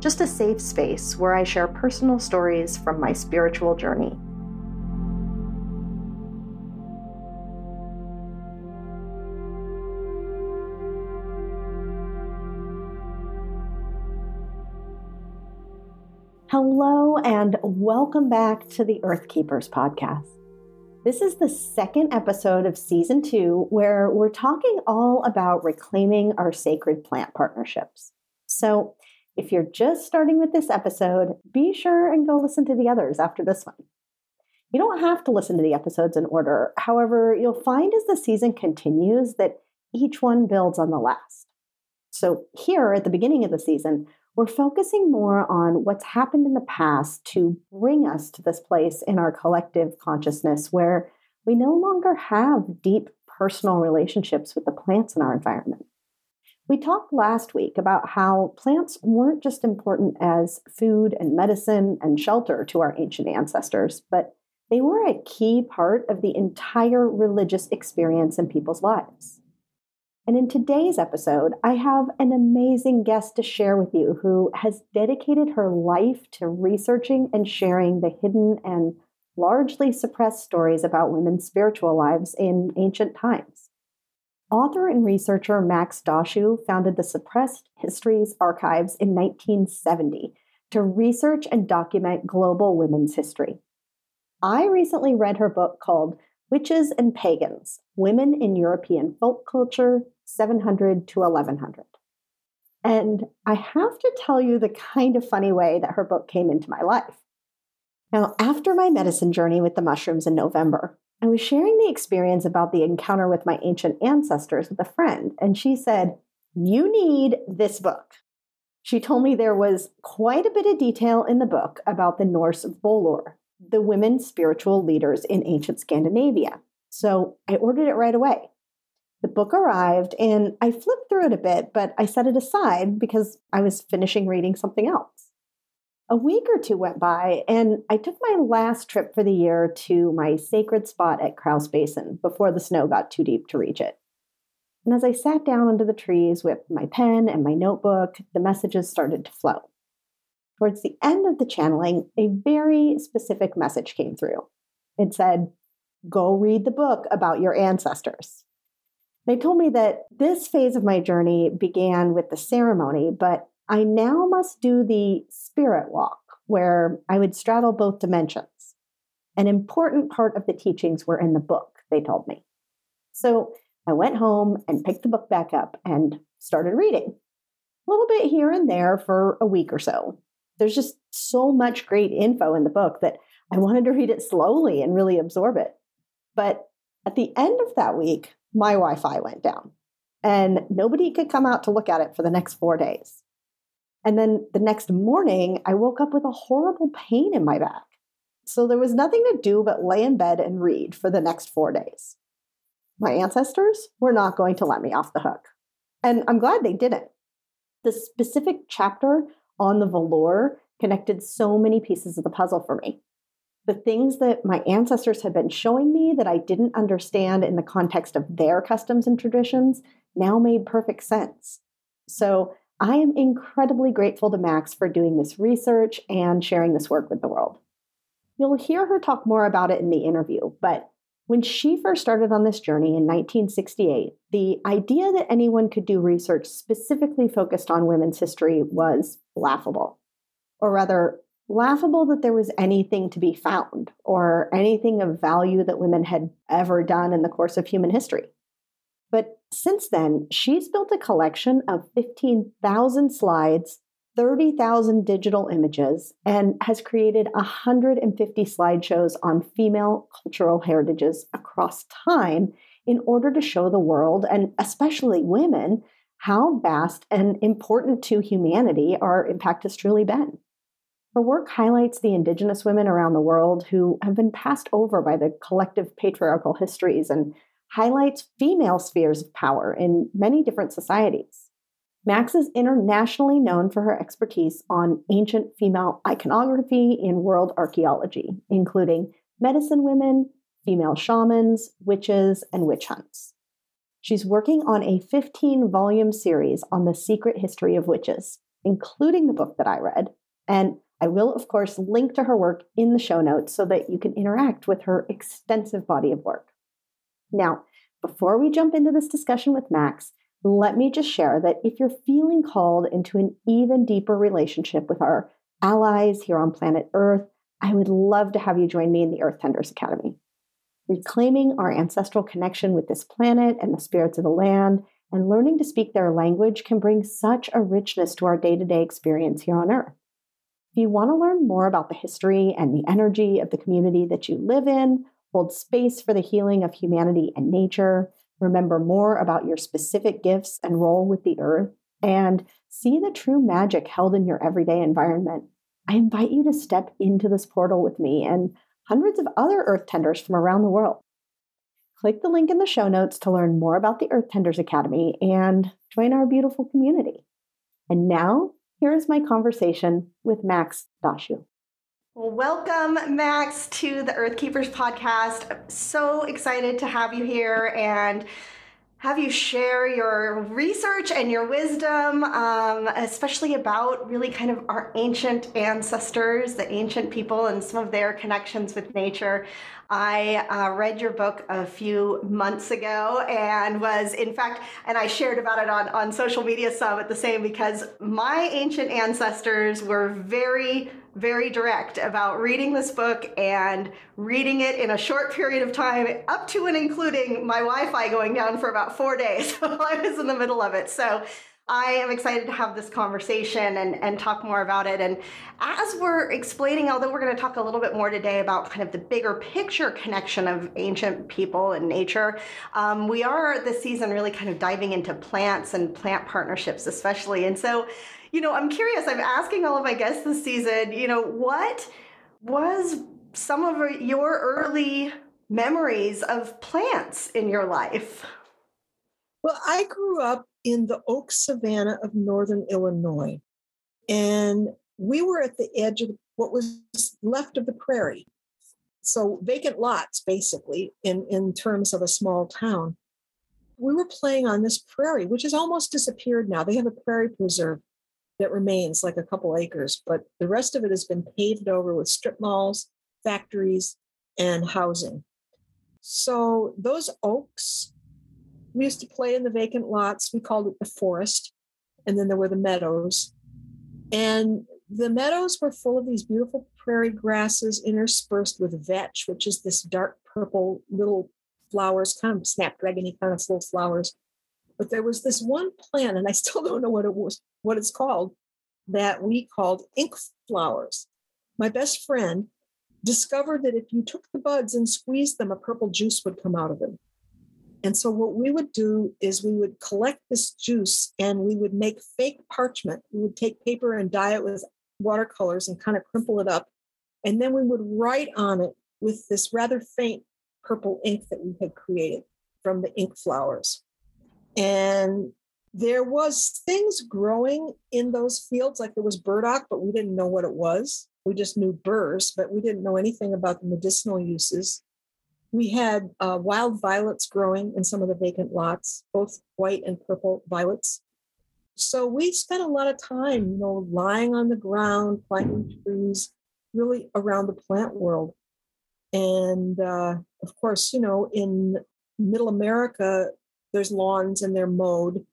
just a safe space where I share personal stories from my spiritual journey. Hello, and welcome back to the Earth Keepers podcast. This is the second episode of season two where we're talking all about reclaiming our sacred plant partnerships. So, if you're just starting with this episode, be sure and go listen to the others after this one. You don't have to listen to the episodes in order. However, you'll find as the season continues that each one builds on the last. So, here at the beginning of the season, we're focusing more on what's happened in the past to bring us to this place in our collective consciousness where we no longer have deep personal relationships with the plants in our environment. We talked last week about how plants weren't just important as food and medicine and shelter to our ancient ancestors, but they were a key part of the entire religious experience in people's lives. And in today's episode, I have an amazing guest to share with you who has dedicated her life to researching and sharing the hidden and largely suppressed stories about women's spiritual lives in ancient times. Author and researcher Max Dashu founded the Suppressed Histories Archives in 1970 to research and document global women's history. I recently read her book called Witches and Pagans Women in European Folk Culture, 700 to 1100. And I have to tell you the kind of funny way that her book came into my life. Now, after my medicine journey with the mushrooms in November, I was sharing the experience about the encounter with my ancient ancestors with a friend, and she said, You need this book. She told me there was quite a bit of detail in the book about the Norse Völur, the women spiritual leaders in ancient Scandinavia. So I ordered it right away. The book arrived and I flipped through it a bit, but I set it aside because I was finishing reading something else a week or two went by, and I took my last trip for the year to my sacred spot at Crouse Basin before the snow got too deep to reach it. And as I sat down under the trees with my pen and my notebook, the messages started to flow. Towards the end of the channeling, a very specific message came through. It said, Go read the book about your ancestors. They told me that this phase of my journey began with the ceremony, but I now must do the spirit walk, where I would straddle both dimensions. An important part of the teachings were in the book, they told me. So I went home and picked the book back up and started reading. A little bit here and there for a week or so. There's just so much great info in the book that I wanted to read it slowly and really absorb it. But at the end of that week, my Wi Fi went down and nobody could come out to look at it for the next four days. And then the next morning, I woke up with a horrible pain in my back. So there was nothing to do but lay in bed and read for the next four days. My ancestors were not going to let me off the hook. And I'm glad they didn't. The specific chapter on the Völur connected so many pieces of the puzzle for me. The things that my ancestors had been showing me that I didn't understand in the context of their customs and traditions now made perfect sense. So I am incredibly grateful to Max for doing this research and sharing this work with the world. You'll hear her talk more about it in the interview, but when she first started on this journey in 1968, the idea that anyone could do research specifically focused on women's history was laughable. Or rather, laughable that there was anything to be found or anything of value that women had ever done in the course of human history. But since then, she's built a collection of 15,000 slides, 30,000 digital images, and has created 150 slideshows on female cultural heritages across time in order to show the world, and especially women, how vast and important to humanity our impact has truly been. Her work highlights the indigenous women around the world who have been passed over by the collective patriarchal histories and highlights female spheres of power in many different societies. Max is internationally known for her expertise on ancient female iconography in world archaeology, including medicine women, female shamans, witches, and witch hunts. She's working on a 15 volume series on the secret history of witches, including the book that I read. And I will, of course, link to her work in the show notes so that you can interact with her extensive body of work. Now, before we jump into this discussion with Max, let me just share that if you're feeling called into an even deeper relationship with our allies here on planet Earth, I would love to have you join me in the Earth Tenders Academy. Reclaiming our ancestral connection with this planet and the spirits of the land and learning to speak their language can bring such a richness to our day to day experience here on Earth. If you want to learn more about the history and the energy of the community that you live in, hold space for the healing of humanity and nature, remember more about your specific gifts and role with the earth, and see the true magic held in your everyday environment, I invite you to step into this portal with me and hundreds of other earth tenders from around the world. Click the link in the show notes to learn more about the Earth Tenders Academy and join our beautiful community. And now, here is my conversation with Max Dashu. Welcome, Max, to the Earth Keepers podcast. I'm so excited to have you here and have you share your research and your wisdom, um, especially about really kind of our ancient ancestors, the ancient people, and some of their connections with nature. I uh, read your book a few months ago and was, in fact, and I shared about it on, on social media some at the same because my ancient ancestors were very very direct about reading this book and reading it in a short period of time, up to and including my Wi Fi going down for about four days while I was in the middle of it. So I am excited to have this conversation and, and talk more about it. And as we're explaining, although we're going to talk a little bit more today about kind of the bigger picture connection of ancient people and nature, um, we are this season really kind of diving into plants and plant partnerships, especially. And so, you know, I'm curious, I'm asking all of my guests this season, you know, what was some of your early memories of plants in your life? Well, I grew up in the oak savanna of northern Illinois, and we were at the edge of what was left of the prairie. So vacant lots, basically, in, in terms of a small town. We were playing on this prairie, which has almost disappeared now. They have a prairie preserve that remains like a couple acres, but the rest of it has been paved over with strip malls, factories, and housing. So those oaks, we used to play in the vacant lots. We called it the forest. And then there were the meadows. And the meadows were full of these beautiful prairie grasses interspersed with vetch, which is this dark purple little flowers, kind of snapdragony kind of little flowers. But there was this one plant, and I still don't know what it was, what it's called, that we called ink flowers. My best friend discovered that if you took the buds and squeezed them, a purple juice would come out of them. And so, what we would do is we would collect this juice and we would make fake parchment. We would take paper and dye it with watercolors and kind of crumple it up. And then we would write on it with this rather faint purple ink that we had created from the ink flowers. And there was things growing in those fields, like there was burdock, but we didn't know what it was. We just knew burrs, but we didn't know anything about the medicinal uses. We had uh, wild violets growing in some of the vacant lots, both white and purple violets. So we spent a lot of time, you know, lying on the ground, climbing trees, really around the plant world. And uh, of course, you know, in middle America, there's lawns and they're mowed.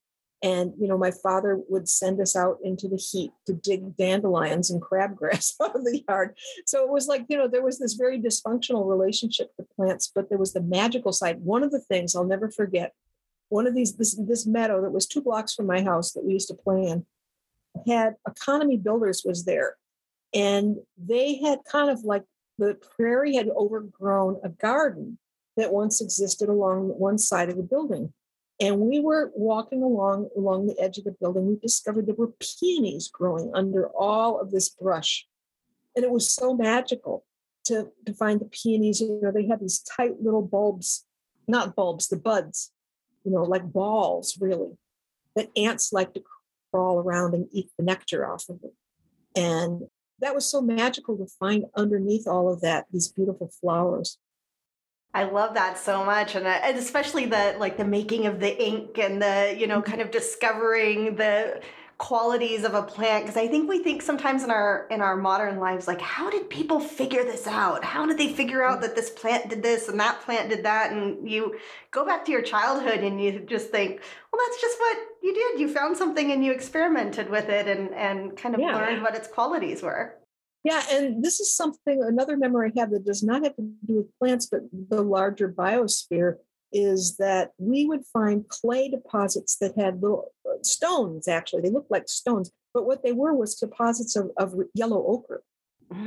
And, you know, my father would send us out into the heat to dig dandelions and crabgrass out of the yard. So it was like, you know, there was this very dysfunctional relationship with plants, but there was the magical side. One of the things I'll never forget, one of these, this, this meadow that was two blocks from my house that we used to play in, had Economy Builders was there. And they had kind of like the prairie had overgrown a garden that once existed along one side of the building. And we were walking along along the edge of the building. We discovered there were peonies growing under all of this brush. And it was so magical to, to find the peonies. You know, they had these tight little bulbs, not bulbs, the buds, you know, like balls, really, that ants like to crawl around and eat the nectar off of them. And that was so magical to find underneath all of that these beautiful flowers. I love that so much, and, uh, and especially the like the making of the ink and the you know kind of discovering the qualities of a plant because i think we think sometimes in our in our modern lives like how did people figure this out? How did they figure out that this plant did this and that plant did that? And you go back to your childhood and you just think well that's just what you did. You found something and you experimented with it and and kind of yeah. learned what its qualities were yeah, and this is something, another memory I have that does not have to do with plants, but the larger biosphere is that we would find clay deposits that had little uh, stones, actually. They looked like stones, but what they were was deposits of, of yellow ochre.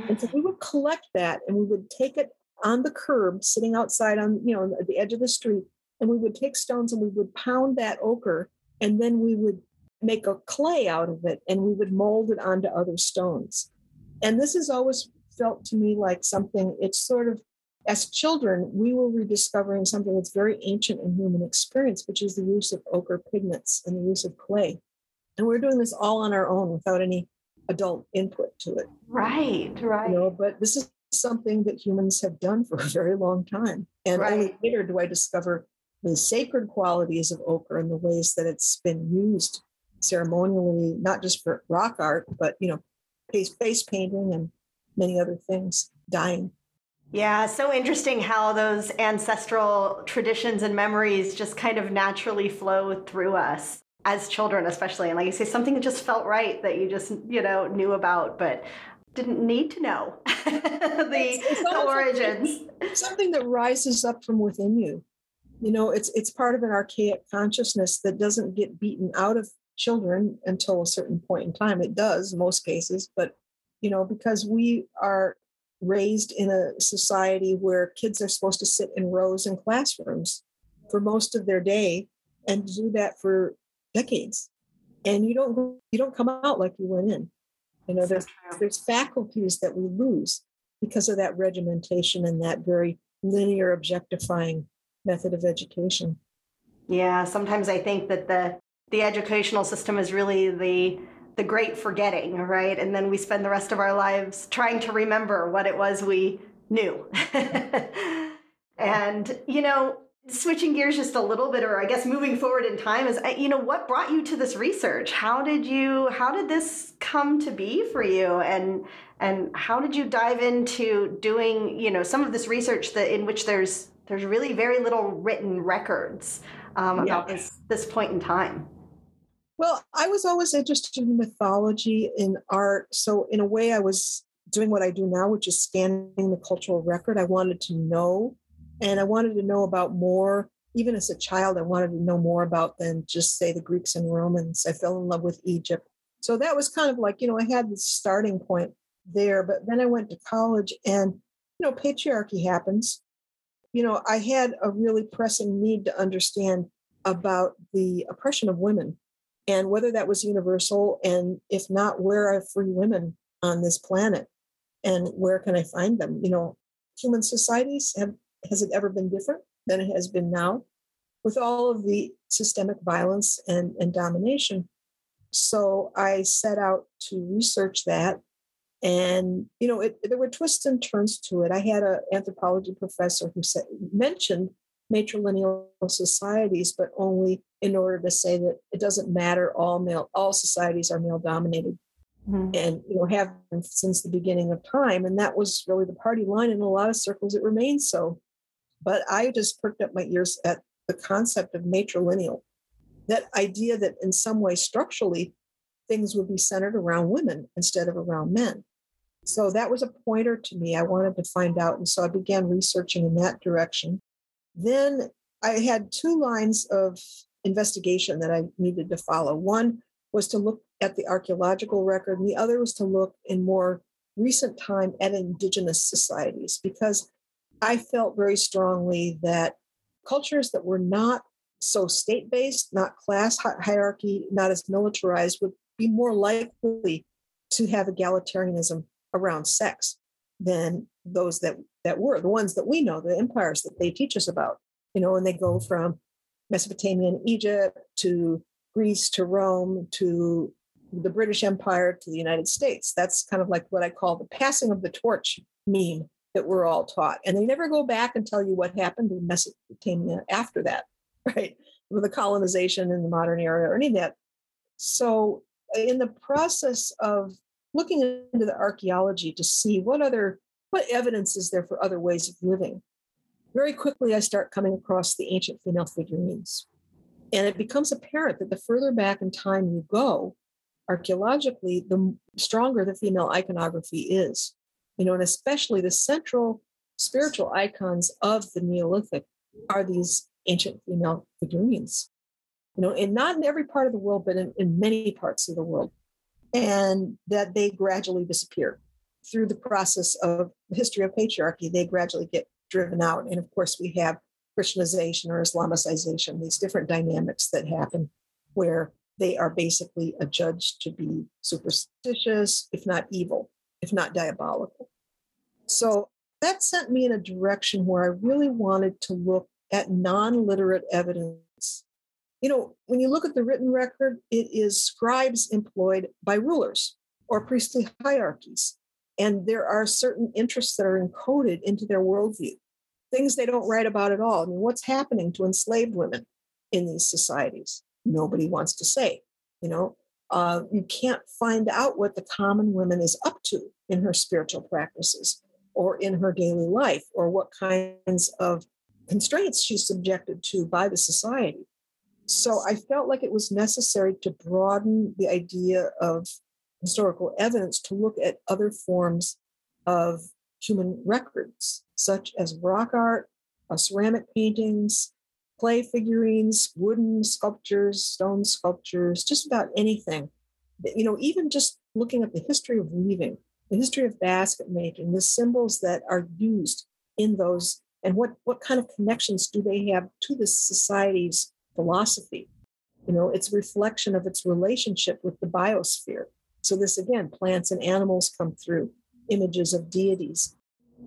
And so we would collect that and we would take it on the curb, sitting outside on, you know, at the edge of the street, and we would take stones and we would pound that ochre, and then we would make a clay out of it and we would mold it onto other stones. And this has always felt to me like something, it's sort of, as children, we were rediscovering something that's very ancient in human experience, which is the use of ochre pigments and the use of clay. And we're doing this all on our own without any adult input to it. Right, right. You know, but this is something that humans have done for a very long time. And right. only later do I discover the sacred qualities of ochre and the ways that it's been used ceremonially, not just for rock art, but you know, face, face painting and many other things, dyeing. Yeah, so interesting how those ancestral traditions and memories just kind of naturally flow through us as children, especially. And like you say, something that just felt right that you just, you know, knew about, but didn't need to know the, it's, it's the origins. Something, something that rises up from within you. You know, it's it's part of an archaic consciousness that doesn't get beaten out of children until a certain point in time. It does most cases, but you know, because we are raised in a society where kids are supposed to sit in rows in classrooms for most of their day and do that for decades. And you don't you don't come out like you went in. You know, there's there's faculties that we lose because of that regimentation and that very linear objectifying method of education. Yeah, sometimes I think that the the educational system is really the the great forgetting, right? And then we spend the rest of our lives trying to remember what it was we knew. and you know, switching gears just a little bit or I guess moving forward in time is you know, what brought you to this research? How did you how did this come to be for you and and how did you dive into doing, you know, some of this research that in which there's there's really very little written records um, about this this point in time. Well, I was always interested in mythology, in art. So, in a way, I was doing what I do now, which is scanning the cultural record. I wanted to know, and I wanted to know about more. Even as a child, I wanted to know more about than just say the Greeks and Romans. I fell in love with Egypt. So that was kind of like, you know, I had this starting point there. But then I went to college and, you know, patriarchy happens. You know, I had a really pressing need to understand about the oppression of women and whether that was universal and if not where are free women on this planet? And where can i find them? You know human societies have has it ever been different than it has been now? With all of the systemic violence and, and domination. So i set out to research that and you know it, there were twists and turns to it. I had an anthropology professor who said mentioned matrilineal societies, but only in order to say that it doesn't matter. All male, all societies are male dominated, mm-hmm. and you know have been since the beginning of time. And that was really the party line in a lot of circles. It remains so. But I just perked up my ears at the concept of matrilineal, that idea that in some way structurally things would be centered around women instead of around men. So that was a pointer to me. I wanted to find out. And so I began researching in that direction. Then I had two lines of investigation that I needed to follow. One was to look at the archaeological record, and the other was to look in more recent time at indigenous societies because I felt very strongly that cultures that were not so state based, not class hierarchy, not as militarized, would be more likely to have egalitarianism around sex than those that that were the ones that we know, the empires that they teach us about. You know, and they go from Mesopotamia and Egypt to Greece to Rome to the British Empire to the United States. That's kind of like what I call the passing of the torch meme that we're all taught. And they never go back and tell you what happened in Mesopotamia after that, right? With the colonization in the modern era or any of that. So, in the process of looking into the archaeology to see what other what evidence is there for other ways of living, very quickly I start coming across the ancient female figurines. And it becomes apparent that the further back in time you go, archaeologically, the stronger the female iconography is. You know, and especially the central spiritual icons of the Neolithic are these ancient female figurines. You know, and not in every part of the world, but in, in many parts of the world. And that they gradually disappear through the process of the history of patriarchy, they gradually get driven out. And of course, we have Christianization or Islamicization, these different dynamics that happen where they are basically adjudged to be superstitious, if not evil, if not diabolical. So that sent me in a direction where I really wanted to look at non literate evidence. You know, when you look at the written record, it is scribes employed by rulers or priestly hierarchies. And there are certain interests that are encoded into their worldview, things they don't write about at all. I mean, what's happening to enslaved women in these societies? Nobody wants to say. You know, uh, you can't find out what the common woman is up to in her spiritual practices or in her daily life or what kinds of constraints she's subjected to by the society. So I felt like it was necessary to broaden the idea of historical evidence to look at other forms of human records, such as rock art, uh, ceramic paintings, clay figurines, wooden sculptures, stone sculptures, just about anything. You know, even just looking at the history of weaving, the history of basket making, the symbols that are used in those, and what, what kind of connections do they have to the society's philosophy? You know, it's a reflection of its relationship with the biosphere. So, this again, plants and animals come through, images of deities,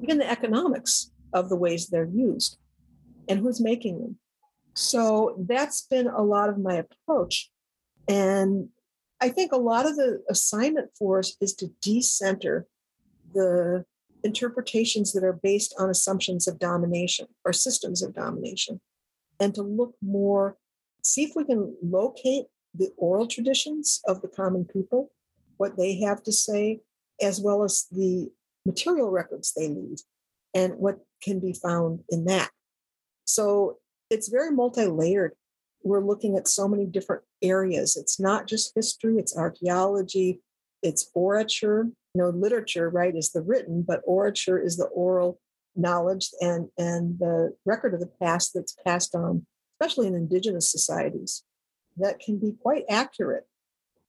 even the economics of the ways they're used and who's making them. So, that's been a lot of my approach. And I think a lot of the assignment for us is to decenter the interpretations that are based on assumptions of domination or systems of domination and to look more, see if we can locate the oral traditions of the common people what they have to say, as well as the material records they leave and what can be found in that. So it's very multi layered. We're looking at so many different areas. It's not just history, it's archaeology, it's orature. You know, literature, right, is the written, but orature is the oral knowledge and, and the record of the past that's passed on, especially in indigenous societies, that can be quite accurate,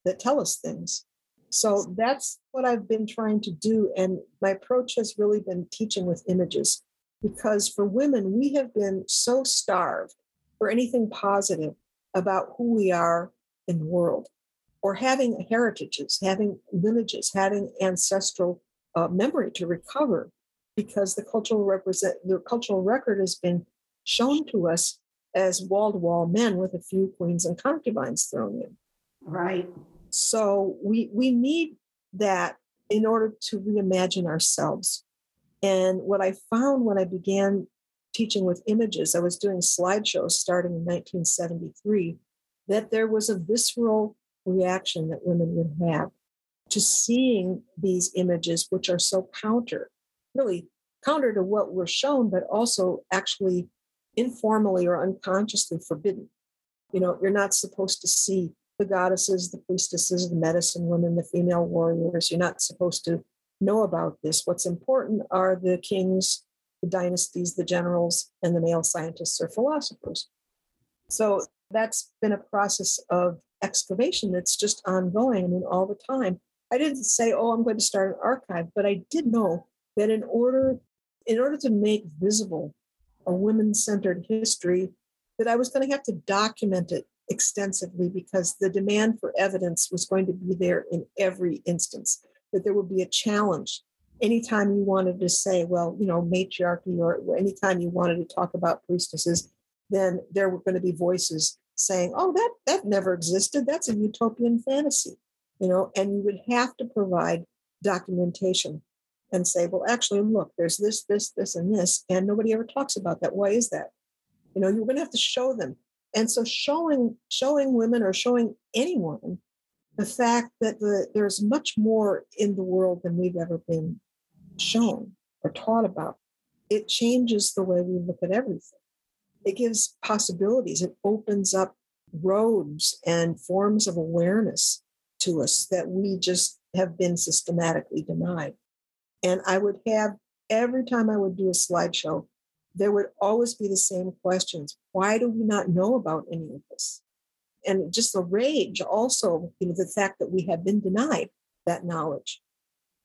that tell us things. So that's what I've been trying to do. And my approach has really been teaching with images because for women, we have been so starved for anything positive about who we are in the world or having heritages, having lineages, having ancestral uh, memory to recover because the cultural represent the cultural record has been shown to us as wall-to-wall men with a few queens and concubines thrown in. Right. So we we need that in order to reimagine ourselves. And what I found when I began teaching with images, I was doing slideshows starting in 1973, that there was a visceral reaction that women would have to seeing these images, which are so counter, really counter to what we're shown, but also actually informally or unconsciously forbidden. You know, you're not supposed to see the goddesses, the priestesses, the medicine women, the female warriors. You're not supposed to know about this. What's important are the kings, the dynasties, the generals, and the male scientists or philosophers. So that's been a process of excavation that's just ongoing. I mean, all the time. I didn't say, oh, I'm going to start an archive, but I did know that in order in order to make visible a women-centered history, that I was going to have to document it extensively because the demand for evidence was going to be there in every instance, that there would be a challenge anytime you wanted to say, well, you know, matriarchy, or anytime you wanted to talk about priestesses, then there were going to be voices saying, oh, that, that never existed. That's a utopian fantasy, you know, and you would have to provide documentation and say, well, actually, look, there's this, this, this, and this, and nobody ever talks about that. Why is that? You know, you're going to have to show them. And so showing showing women or showing anyone the fact that the, there's much more in the world than we've ever been shown or taught about, it changes the way we look at everything. It gives possibilities. It opens up roads and forms of awareness to us that we just have been systematically denied. And I would have every time I would do a slideshow, there would always be the same questions. Why do we not know about any of this? And just the rage also, you know, the fact that we have been denied that knowledge.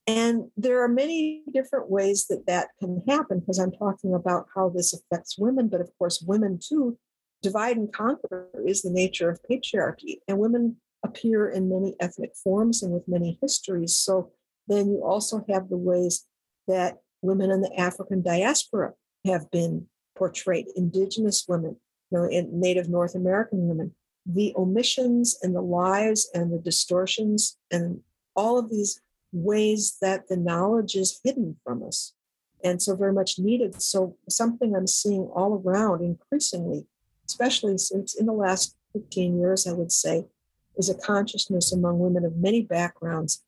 And there are many different ways that that can happen because I'm talking about how this affects women, but of course, women too. Divide and conquer is the nature of patriarchy, and women appear in many ethnic forms and with many histories. So then you also have the ways that women in the African diaspora have been portrayed, indigenous women, you know, Native North American women. The omissions and the lies and the distortions and all of these ways that the knowledge is hidden from us and so very much needed. So, something I'm seeing all around increasingly, especially since in the last 15 years, I would say, is a consciousness among women of many backgrounds,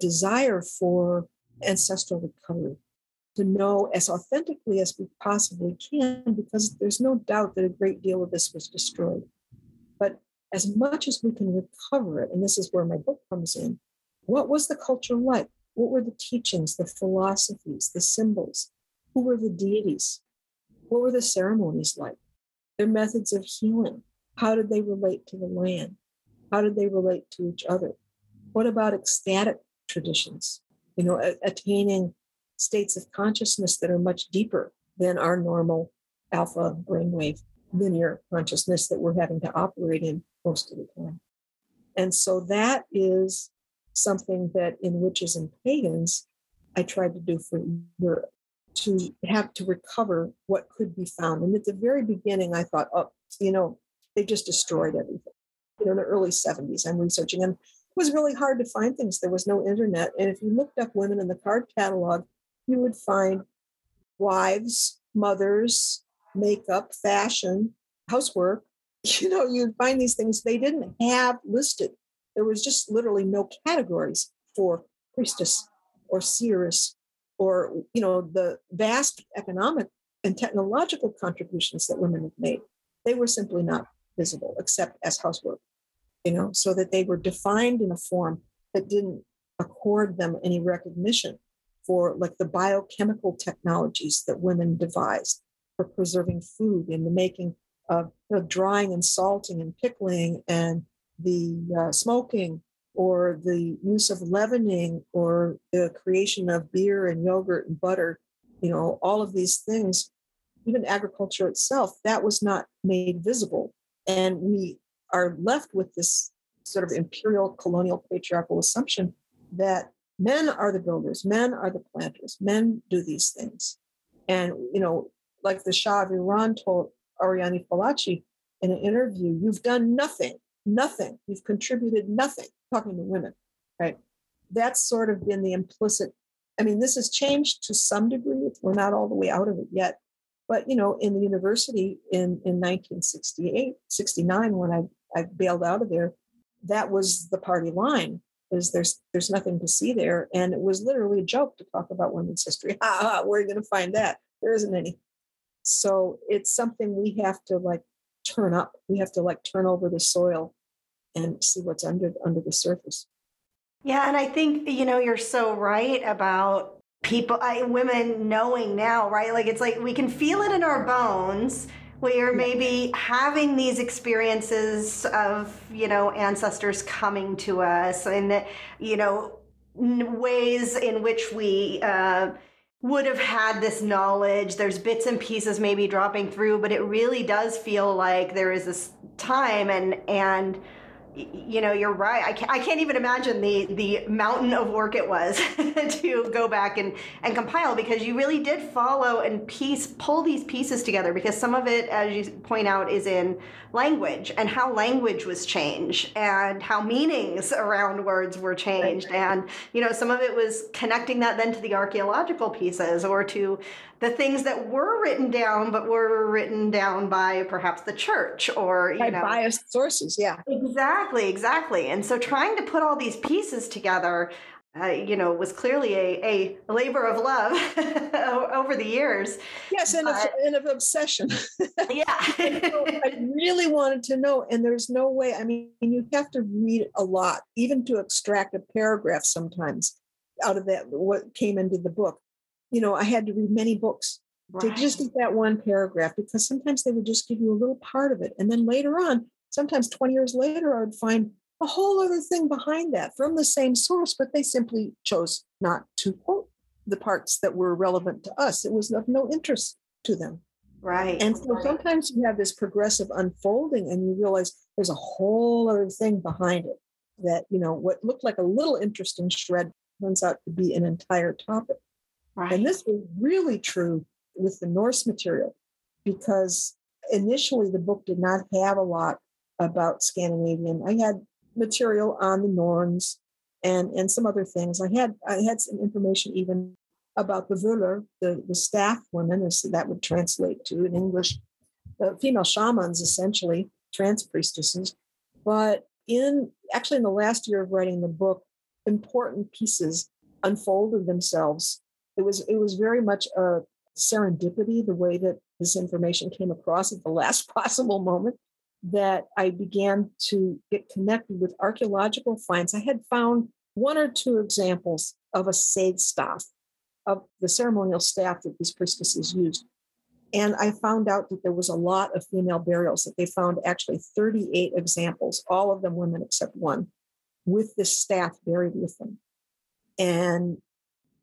desire for ancestral recovery, to know as authentically as we possibly can, because there's no doubt that a great deal of this was destroyed. But as much as we can recover it, and this is where my book comes in, what was the culture like? What were the teachings, the philosophies, the symbols? Who were the deities? What were the ceremonies like? Their methods of healing? How did they relate to the land? How did they relate to each other? What about ecstatic traditions? You know, attaining states of consciousness that are much deeper than our normal alpha brainwave linear consciousness that we're having to operate in most of the time. And so that is something that in witches and pagans I tried to do for Europe to have to recover what could be found. And at the very beginning, I thought, oh, you know, they just destroyed everything. You know, in the early 70s, I'm researching, and it was really hard to find things. There was no internet. And if you looked up women in the card catalog, you would find wives, mothers, makeup, fashion, housework. You know, you'd find these things they didn't have listed. There was just literally no categories for priestess or seeress or you know the vast economic and technological contributions that women have made. They were simply not visible except as housework you know so that they were defined in a form that didn't accord them any recognition for like the biochemical technologies that women devised for preserving food and the making of know, drying and salting and pickling and the uh, smoking or the use of leavening or the creation of beer and yogurt and butter, you know, all of these things, even agriculture itself, that was not made visible. And we are left with this sort of imperial colonial patriarchal assumption that men are the builders, men are the planters, men do these things. And, you know, like the Shah of Iran told Oriana Fallaci in an interview, you've done nothing nothing. You've contributed nothing, talking to women, right? That's sort of been the implicit. I mean, this has changed to some degree. We're not all the way out of it yet. But, you know, in the university in, in 1968, 69, when I, I bailed out of there, that was the party line is there's there's nothing to see there. And it was literally a joke to talk about women's history. Ha, ha, where are you to find that? There isn't any. So it's something we have to like turn up. We have to like turn over the soil and see what's under under the surface. Yeah, and I think you know you're so right about people, I, women knowing now, right? Like it's like we can feel it in our bones. We are maybe having these experiences of you know ancestors coming to us, and that, you know ways in which we. Uh, would have had this knowledge. There's bits and pieces maybe dropping through, but it really does feel like there is this time and and you know you're right. I can't, I can't even imagine the the mountain of work it was to go back and and compile because you really did follow and piece pull these pieces together because some of it as you point out is in language and how language was changed and how meanings around words were changed. And you know some of it was connecting that then to the archaeological pieces or to the things that were written down but were written down by perhaps the church or you by know. biased sources yeah. Exactly exactly. And so trying to put all these pieces together uh, you know was clearly a, a labor of love over the years. Yes and, but, of, and of obsession. Yeah. I really wanted to know and there's no way i mean you have to read a lot even to extract a paragraph sometimes out of that what came into the book you know, I had to read many books right. to just get that one paragraph because sometimes they would just give you a little part of it. And then later on, sometimes 20 years later, I would find a whole other thing behind that from the same source, but they simply chose not to quote the parts that were relevant to us. It was of no interest to them. Right. And so right. sometimes you have this progressive unfolding and you realize there's a whole other thing behind it that, you know, what looked like a little interesting shred turns out to be an entire topic. Right. And this was really true with the Norse material because initially the book did not have a lot about Scandinavian. I had material on the Norns and, and some other things. I had I had some information even about the Völur, the, the staff women, as that would translate to in English, the female shamans, essentially, trans priestesses. But in actually in the last year of writing the book, important pieces unfolded themselves it was it was very much a serendipity the way that this information came across at the last possible moment that I began to get connected with archaeological finds. I had found one or two examples of a sage staff, of the ceremonial staff that these priestesses used. And I found out that there was a lot of female burials, that they found actually 38 examples, all of them women except one, with this staff buried with them. And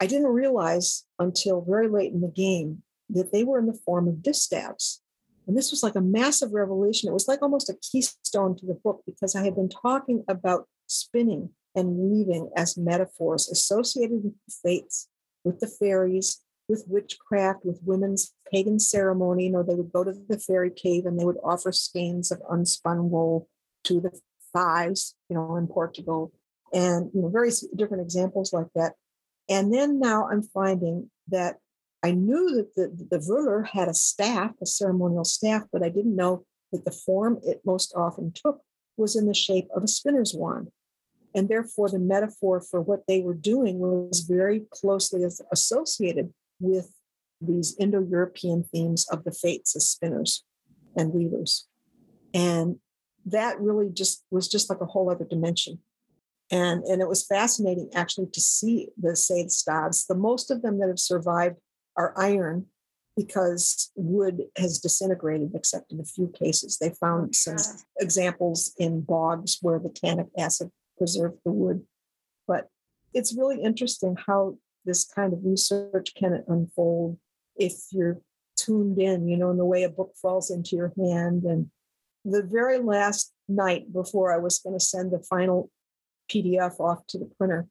I didn't realize until very late in the game that they were in the form of distaffs. And this was like a massive revelation. It was like almost a keystone to the book because I had been talking about spinning and weaving as metaphors associated with the fates, with the fairies, with witchcraft, with women's pagan ceremony. You know, they would go to the fairy cave and they would offer skeins of unspun wool to the thighs, you know, in Portugal, and you know, various different examples like that. And then now I'm finding that I knew that the, the Völur had a staff, a ceremonial staff, but I didn't know that the form it most often took was in the shape of a spinner's wand. And therefore, the metaphor for what they were doing was very closely associated with these Indo European themes of the fates as spinners and weavers. And that really just was just like a whole other dimension and, and it was fascinating actually to see the saved stabs. The most of them that have survived are iron because wood has disintegrated, except in a few cases. They found oh some examples in bogs where the tannic acid preserved the wood. But it's really interesting how this kind of research can unfold if you're tuned in, you know, in the way a book falls into your hand. And the very last night before I was going to send the final PDF off to the printer.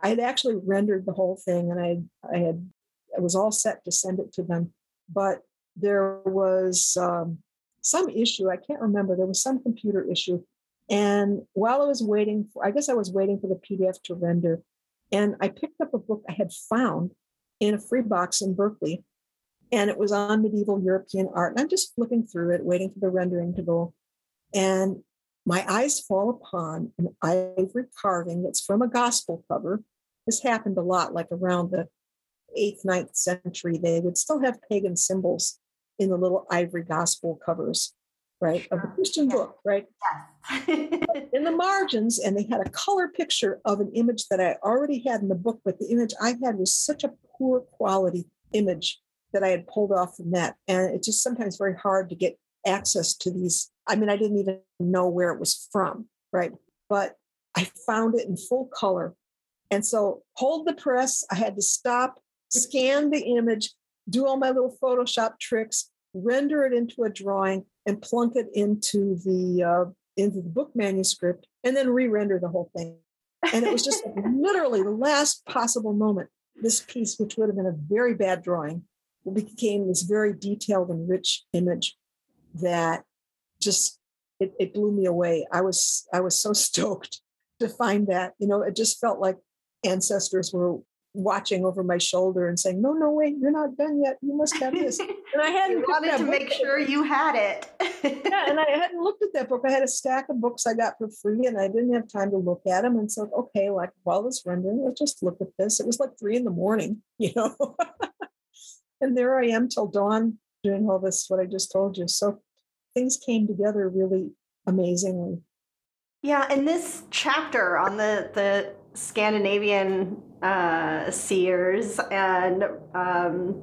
I had actually rendered the whole thing and I, I had, I was all set to send it to them, but there was um, some issue. I can't remember. There was some computer issue. And while I was waiting for, I guess I was waiting for the PDF to render, and I picked up a book I had found in a free box in Berkeley, and it was on medieval European art. And I'm just flipping through it, waiting for the rendering to go. And my eyes fall upon an ivory carving that's from a gospel cover. This happened a lot, like around the eighth, ninth century. They would still have pagan symbols in the little ivory gospel covers, right, of the Christian book, right? in the margins, and they had a color picture of an image that I already had in the book, but the image I had was such a poor quality image that I had pulled off from that. And it's just sometimes very hard to get access to these. I mean, I didn't even know where it was from, right? But I found it in full color. And so, hold the press, I had to stop, scan the image, do all my little Photoshop tricks, render it into a drawing, and plunk it into the uh, into the book manuscript. and then re-render the whole thing. And it was just literally the last possible moment. This piece, which would have been a very bad drawing, became this very detailed and rich image that just it, it blew me away. I was I was so stoked to find that. You know, it just felt like ancestors were watching over my shoulder and saying, "No, no, wait, you're not done yet. You must have this." And I hadn't wanted to make sure you had it. yeah, and I hadn't looked at that book. I had a stack of books I got for free, and I didn't have time to look at them. And so, okay, like while this rendering, let's just look at this. It was like three in the morning, you know. and there I am till dawn doing all this. What I just told you. So things came together really amazingly. Yeah, and this chapter on the the Scandinavian uh, seers and um,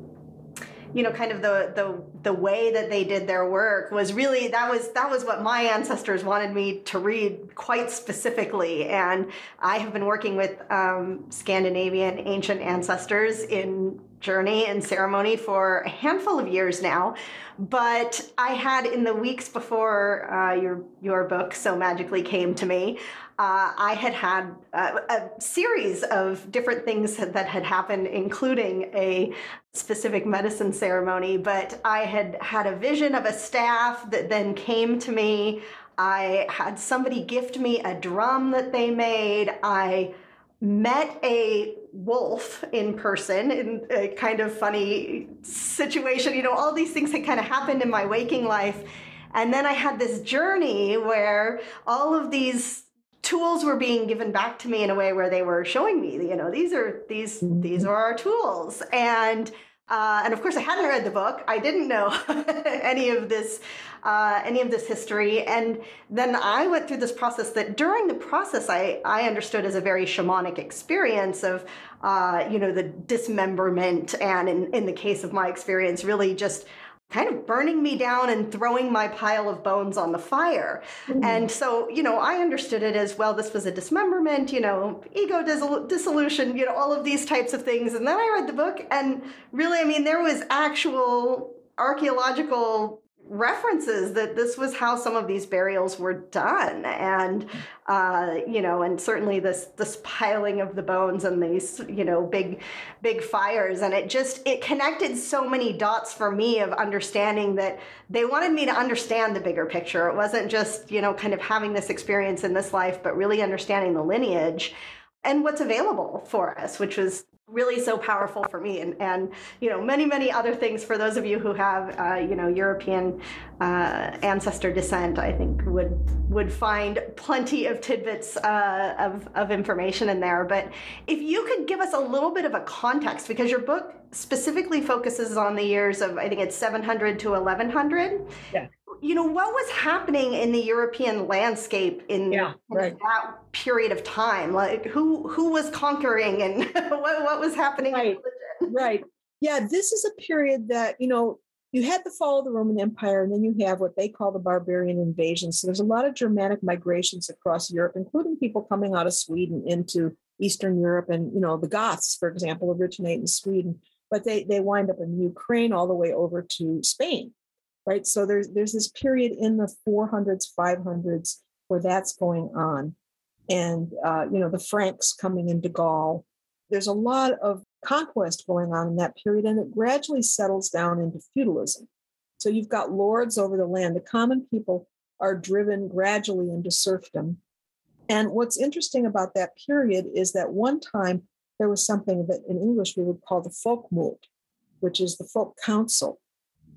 you know kind of the the the way that they did their work was really that was that was what my ancestors wanted me to read quite specifically and i have been working with um, scandinavian ancient ancestors in journey and ceremony for a handful of years now but i had in the weeks before uh, your your book so magically came to me uh, I had had a, a, series of different things that had happened, including a specific medicine ceremony. But I had had a vision of a staff that then came to me. I had somebody gift me a drum that they made. I met a wolf in person in a kind of funny situation. You know, all these things had kind of happened in my waking life. And then I had this journey where all of these tools were being given back to me in a way where they were showing me, you know, these are these mm-hmm. these are our tools, and uh, and of course I hadn't read the book. I didn't know any of this uh, any of this history, and then I went through this process that during the process I I understood as a very shamanic experience of uh, you know the dismemberment, and in in the case of my experience, really just kind of burning me down and throwing my pile of bones on the fire. Mm-hmm. And so, you know, I understood it as well, this was a dismemberment, you know, ego dissolution, you know, all of these types of things. And then I read the book, and really, I mean, there was actual archaeological references that this was how some of these burials were done. And uh, you know and certainly this this piling of the bones and these you know big big fires. And it just it connected so many dots for me of understanding that they wanted me to understand the bigger picture. It wasn't just you know kind of having this experience in this life but really understanding the lineage and what's available for us which was really so powerful for me. And, and you know many many other things for those of you who have uh, you know european uh, ancestor descent i think would would find plenty of tidbits uh, of, of information in there. But if you could give us a little bit of a context because your book specifically focuses on the years of i think it's 700 to 1100 yeah you know what was happening in the European landscape in, yeah, right. that period of time? Like who who was conquering and what, what was happening? Right, right. Yeah, this is a period that you know you had the fall of the Roman Empire, and then you have what they call the barbarian invasion. So there's a lot of Germanic migrations across Europe, including people coming out of Sweden into Eastern Europe, and you know the Goths, for example, originate in Sweden, but they they wind up in Ukraine all the way over to Spain right? So there's there's this period in the 400s, 500s where that's going on, and uh, you know the Franks coming into Gaul. There's a lot of conquest going on in that period, and it gradually settles down into feudalism. So you've got lords over the land. The common people are driven gradually into serfdom. And what's interesting about that period is that one time there was something that in English we would call the folkmoot, which is the folk council.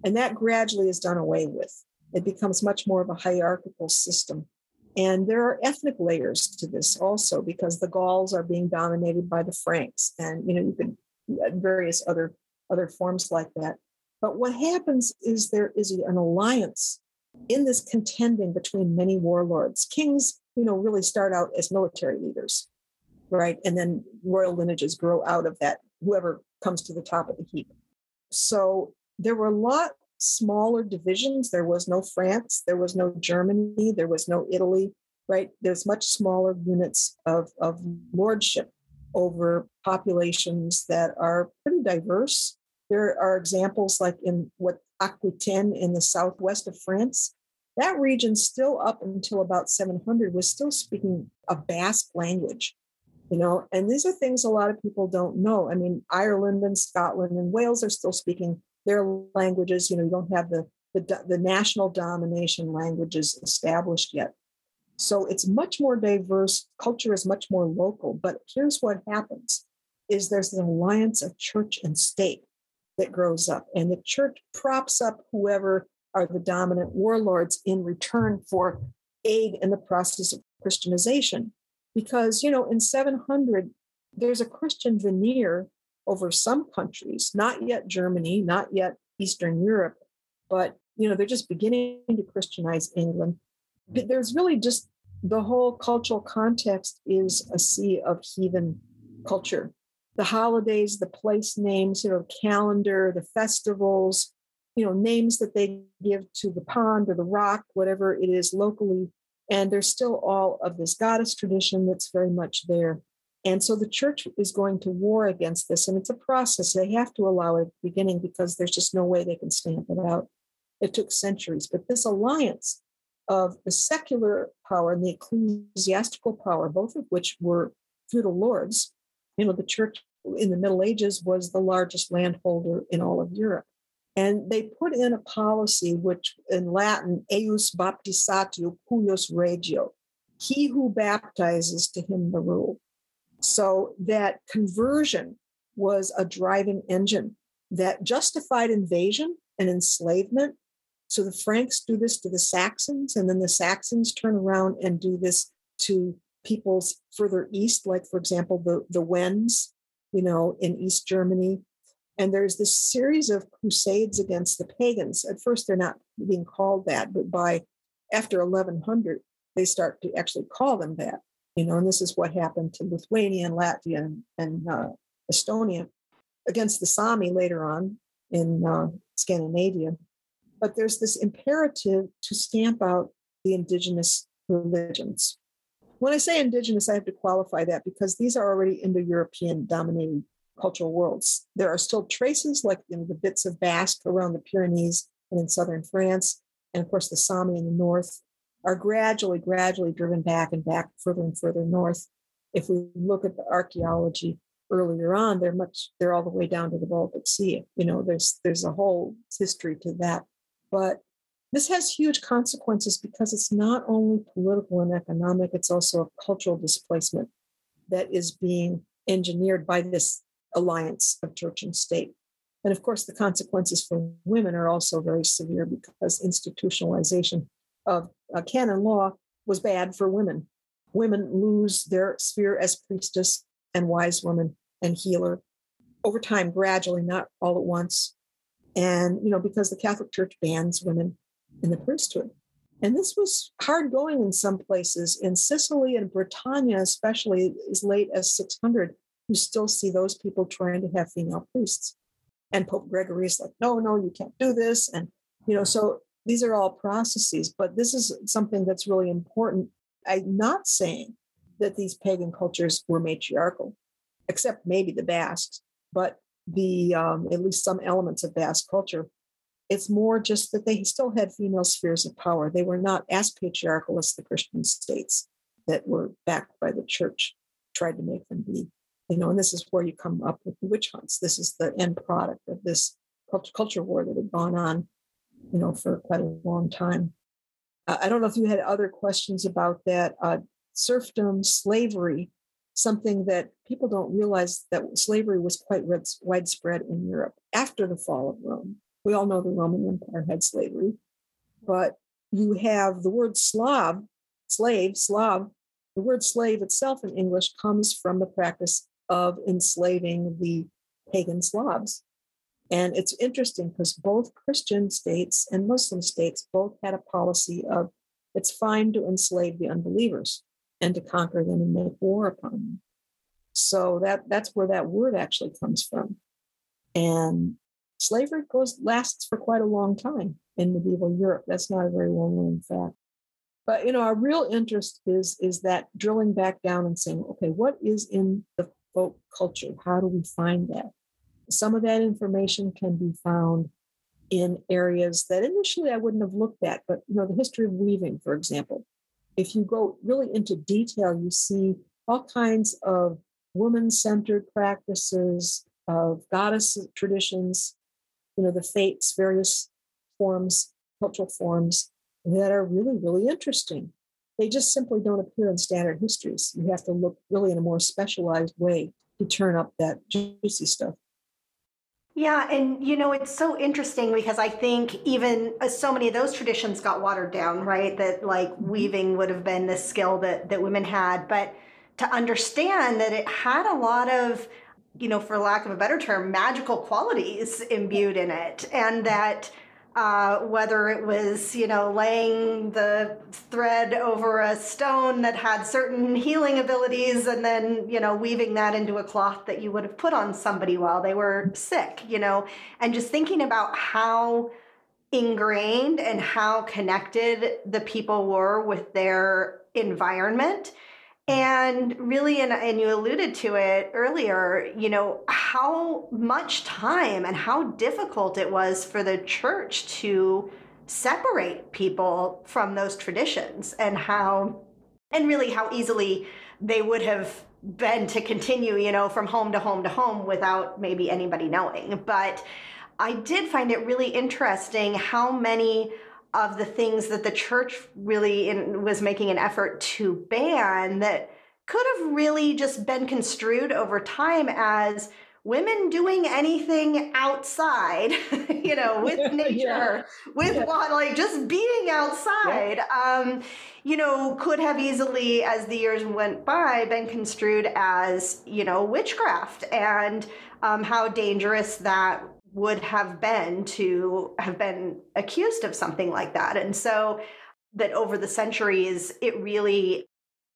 And that gradually is done away with. It becomes much more of a hierarchical system. And there are ethnic layers to this also because the Gauls are being dominated by the Franks, and you know you could uh, various other other forms like that. But what happens is there is an alliance in this contending between many warlords. Kings, you know, really start out as military leaders, right? And then royal lineages grow out of that, whoever comes to the top of the heap. So there were a lot smaller divisions. There was no France, there was no Germany, there was no Italy, right? There's much smaller units of, of lordship over populations that are pretty diverse. There are examples like in what Aquitaine in the southwest of France. that region still up until about 700 was still speaking a Basque language, you know, and these are things a lot of people don't know. I mean, Ireland and Scotland and Wales are still speaking their languages. You know, you don't have the the, the national domination languages established yet. So it's much more diverse. Culture is much more local. But here's what happens is there's an alliance of church and state that grows up. And the church props up whoever are the dominant warlords in return for aid in the process of Christianization. Because, you know, in 700, there's a Christian veneer over some countries, not yet Germany, not yet Eastern Europe, but, you know, they're just beginning to Christianize England. But there's really just the whole cultural context is a sea of heathen culture. The holidays, the place names, you know, calendar, the festivals, you know, names that they give to the pond or the rock, whatever it is locally. And there's still all of this goddess tradition that's very much there. And so the church is going to war against this. And it's a process. They have to allow it at the beginning because there's just no way they can stamp it out. It took centuries. But this alliance of the secular power and the ecclesiastical power, both of which were feudal lords, you know, the church in the Middle Ages was the largest landholder in all of Europe. And they put in a policy which in Latin, eius baptizatio cuius regio, he who baptizes to him the rule. So that conversion was a driving engine that justified invasion and enslavement. So the Franks do this to the Saxons, and then the Saxons turn around and do this to peoples further east, like, for example, the, the Wends, you know, in East Germany, and there's this series of crusades against the pagans. At first, they're not being called that, but by after 1100, they start to actually call them that. You know, and this is what happened to Lithuania and Latvia and, and uh, Estonia against the Sami later on in uh, Scandinavia. But there's this imperative to stamp out the indigenous religions. When I say indigenous, I have to qualify that because these are already Indo European dominated cultural worlds. There are still traces, like you know, the bits of Basque around the Pyrenees and in southern France, and of course the Sami in the north, are gradually, gradually driven back and back further and further north. If we look at the archaeology earlier on, they're much, they're all the way down to the Baltic Sea. You know, there's there's a whole history to that. But this has huge consequences because it's not only political and economic, it's also a cultural displacement that is being engineered by this alliance of church and state. And of course, the consequences for women are also very severe because institutionalization of uh, canon law was bad for women. Women lose their sphere as priestess and wise woman and healer over time, gradually, not all at once. And, you know, because the Catholic Church bans women in the priesthood. And this was hard going in some places. In Sicily and Bretagne, especially as late as 600, you still see those people trying to have female priests. And Pope Gregory is like, no, no, you can't do this. And, you know, so these are all processes, but this is something that's really important. I'm not saying that these pagan cultures were matriarchal, except maybe the Basques, but the um, at least some elements of Basque culture. It's more just that they still had female spheres of power. They were not as patriarchal as the Christian states that were backed by the church tried to make them be you know, and this is where you come up with the witch hunts. This is the end product of this culture war that had gone on, you know, for quite a long time. I don't know if you had other questions about that. Uh, serfdom, slavery, something that people don't realize that slavery was quite widespread in Europe after the fall of Rome. We all know the Roman Empire had slavery, but you have the word Slav, slave, Slav. The word slave itself in English comes from the practice of enslaving the pagan Slavs. And it's interesting because both Christian states and Muslim states both had a policy of it's fine to enslave the unbelievers and to conquer them and make war upon them. So that that's where that word actually comes from. And slavery goes lasts for quite a long time in medieval Europe. That's not a very well known fact. But you know, our real interest is is that drilling back down and saying, okay, what is in the folk culture? How do we find that? Some of that information can be found in areas that initially I wouldn't have looked at. But you know, the history of weaving, for example, if you go really into detail, you see all kinds of woman-centered practices of goddess traditions, you know, the fates, various forms, cultural forms that are really, really interesting. They just simply don't appear in standard histories. You have to look really in a more specialized way to turn up that juicy stuff. Yeah, and you know, it's so interesting because I think even uh, so many of those traditions got watered down, right? That like mm-hmm. weaving would have been the skill that that women had, but to understand that it had a lot of, you know, for lack of a better term, magical qualities imbued in it, and that uh, whether it was, you know, laying the thread over a stone that had certain healing abilities and then, you know, weaving that into a cloth that you would have put on somebody while they were sick, you know, and just thinking about how ingrained and how connected the people were with their environment and really, and, and you alluded to it earlier, you know, how much time and how difficult it was for the church to separate people from those traditions and how, and really how easily they would have been to continue, you know, from home to home to home without maybe anybody knowing. But I did find it really interesting how many of the things that the church really in, was making an effort to ban that could have really just been construed over time as women doing anything outside, you know, with nature, yeah. with yeah. what, like just being outside, yeah. um, you know, could have easily, as the years went by, been construed as, you know, witchcraft and um, how dangerous that would have been to have been accused of something like that. And so that over the centuries, it really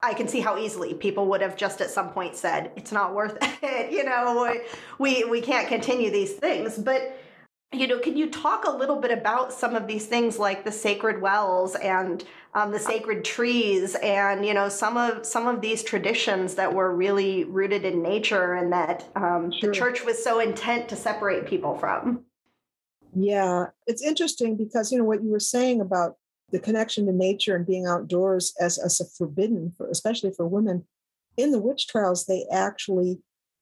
I can see how easily people would have just at some point said, it's not worth it. You know, we, we can't continue these things. But, you know, can you talk a little bit about some of these things like the sacred wells and um, the sacred trees and, you know, some of, some of these traditions that were really rooted in nature and that um, sure. the church was so intent to separate people from? Yeah, it's interesting because, you know, what you were saying about the connection to nature and being outdoors as, as a forbidden, for, especially for women. In the witch trials, they actually,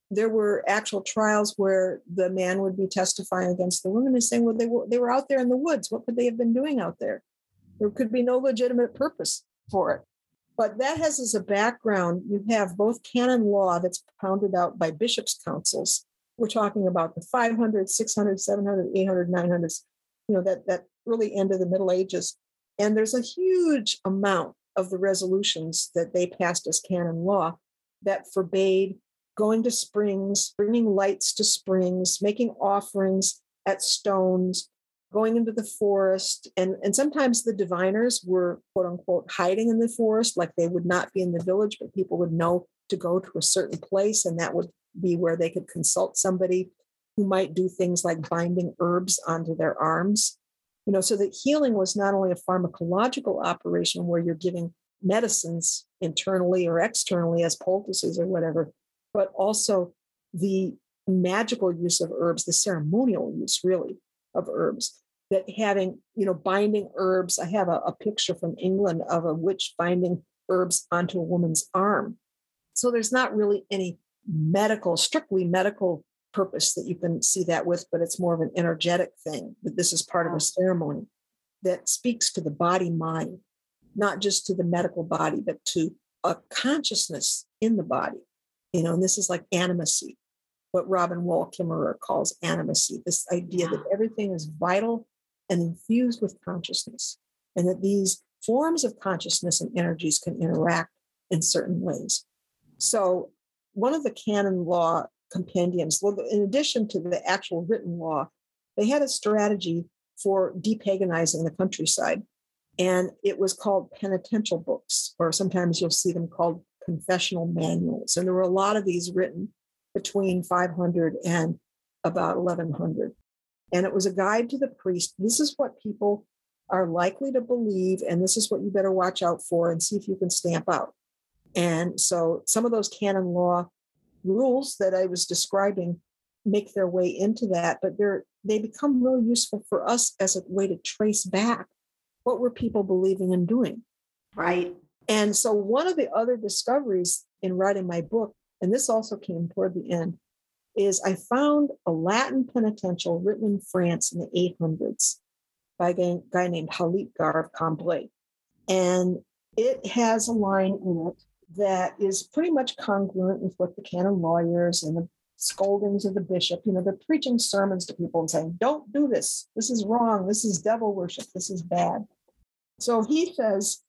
there were actual trials where the man would be testifying against the woman and saying, well, they were, they were out there in the woods. What could they have been doing out there? There could be no legitimate purpose for it. But that has as a background, you have both canon law that's pounded out by bishops' councils. We're talking about the 500, 600, 700, 800, 900s, you know, that, that really end of the Middle Ages and there's a huge amount of the resolutions that they passed as canon law that forbade going to springs, bringing lights to springs, making offerings at stones, going into the forest. And, and sometimes the diviners were, quote unquote, hiding in the forest, like they would not be in the village, but people would know to go to a certain place, and that would be where they could consult somebody who might do things like binding herbs onto their arms you know so that healing was not only a pharmacological operation where you're giving medicines internally or externally as poultices or whatever but also the magical use of herbs the ceremonial use really of herbs that having you know binding herbs i have a, a picture from england of a witch binding herbs onto a woman's arm so there's not really any medical strictly medical purpose that you can see that with, but it's more of an energetic thing. That this is part of a ceremony that speaks to the body mind, not just to the medical body, but to a consciousness in the body. You know, and this is like animacy, what Robin Wall Kimmerer calls animacy, this idea yeah. that everything is vital and infused with consciousness, and that these forms of consciousness and energies can interact in certain ways. So, one of the canon law compendiums. In addition to the actual written law, they had a strategy for depaganizing the countryside. And it was called penitential books, or sometimes you'll see them called confessional manuals. And there were a lot of these written between 500 and about 1100. And it was a guide to the priest. This is what people are likely to believe, and this is what you better watch out for and see if you can stamp out. And so some of those canon law rules that I was describing make their way into that, but they're they become really useful for us as a way to trace back what were people believing and doing. Right. And so one of the other discoveries in writing my book, and this also came toward the end, is I found a Latin penitential written in France in the 800s by a guy named Halitgar of Cambrai. And it has a line in it that is pretty much congruent with what the canon lawyers and the scoldings of the bishop, you know, they're preaching sermons to people and saying, don't do this. This is wrong. This is devil worship. This is bad. So he says,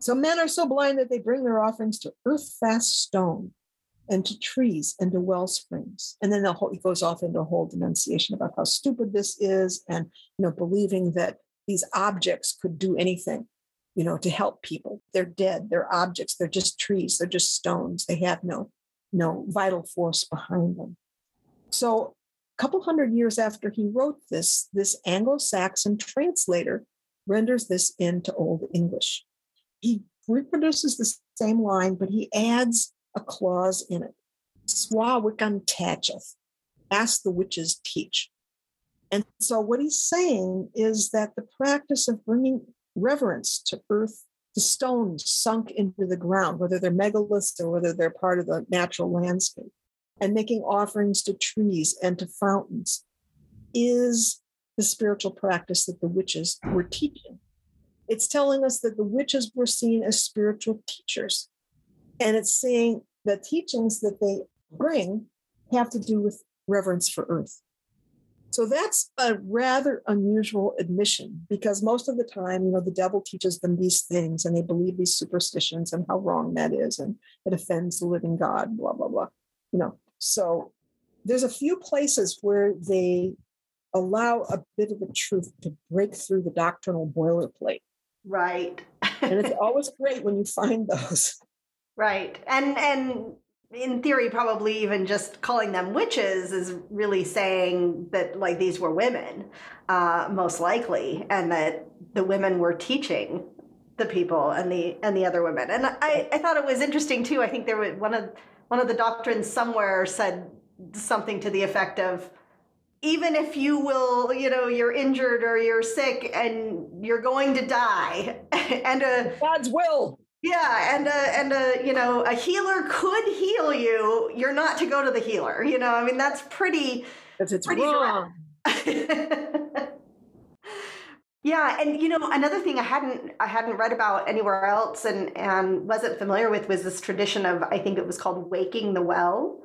so men are so blind that they bring their offerings to earth fast stone and to trees and to well springs. And then the whole, goes off into a whole denunciation about how stupid this is and, you know, believing that these objects could do anything, you know, to help people. They're dead. They're objects. They're just trees. They're just stones. They have no, no vital force behind them. So a couple hundred years after he wrote this, this Anglo-Saxon translator renders this into Old English. He reproduces the same line, but he adds a clause in it. Swa wiccan tacheth. Ask the witches teach. And so what he's saying is that the practice of bringing reverence to earth, to stones sunk into the ground, whether they're megaliths or whether they're part of the natural landscape, and making offerings to trees and to fountains, is the spiritual practice that the witches were teaching. It's telling us that the witches were seen as spiritual teachers. And it's saying the teachings that they bring have to do with reverence for earth. So that's a rather unusual admission because most of the time, you know, the devil teaches them these things and they believe these superstitions and how wrong that is and it offends the living God, blah, blah, blah. You know, so there's a few places where they allow a bit of the truth to break through the doctrinal boilerplate. Right. and it's always great when you find those. Right. And and in theory probably even just calling them witches is really saying that like these were women uh, most likely and that the women were teaching the people and the and the other women and I, I thought it was interesting too i think there was one of one of the doctrines somewhere said something to the effect of even if you will, you know, you're injured or you're sick and you're going to die, and a God's will. Yeah, and a, and a you know a healer could heal you. You're not to go to the healer. You know, I mean that's pretty. Because it's pretty wrong. yeah, and you know another thing I hadn't I hadn't read about anywhere else and and wasn't familiar with was this tradition of I think it was called waking the well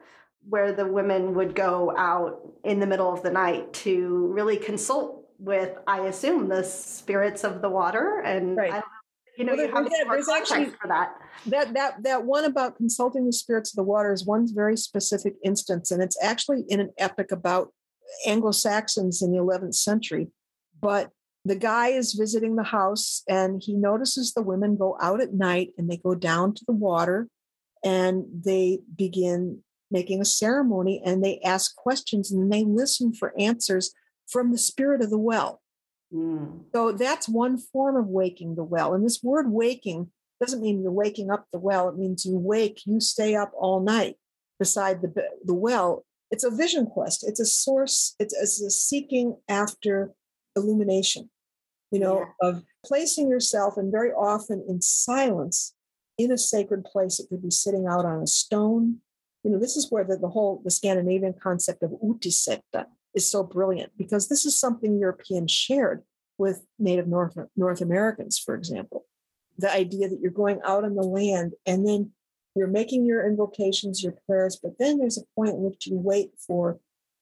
where the women would go out in the middle of the night to really consult with, I assume, the spirits of the water. And right. I don't know, you know, well, you have yeah, there's actually for that. That that that one about consulting the spirits of the water is one very specific instance, and it's actually in an epic about Anglo Saxons in the 11th century. But the guy is visiting the house, and he notices the women go out at night and they go down to the water, and they begin making a ceremony and they ask questions and they listen for answers from the spirit of the well. Mm. So that's one form of waking the well. And this word waking doesn't mean you're waking up the well, it means you wake, you stay up all night beside the, the well. It's a vision quest, it's a source, it's, it's a seeking after illumination, you know, yeah. of placing yourself and very often in silence in a sacred place. It could be sitting out on a stone, you know, this is where the, the whole the Scandinavian concept of utiseta is so brilliant because this is something Europeans shared with Native North, North Americans, for example. The idea that you're going out on the land and then you're making your invocations, your prayers, but then there's a point in which you wait for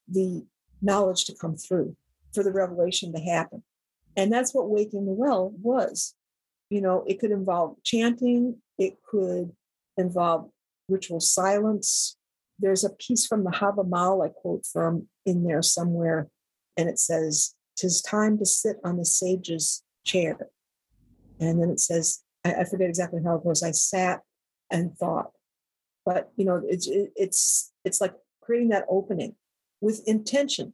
the knowledge to come through, for the revelation to happen. And that's what Waking the Well was. You know, it could involve chanting, it could involve ritual silence. There's a piece from the I quote from in there somewhere, and it says, "Tis time to sit on the sage's chair." And then it says, I, I forget exactly how it goes. I sat and thought, but you know, it's it, it's it's like creating that opening with intention.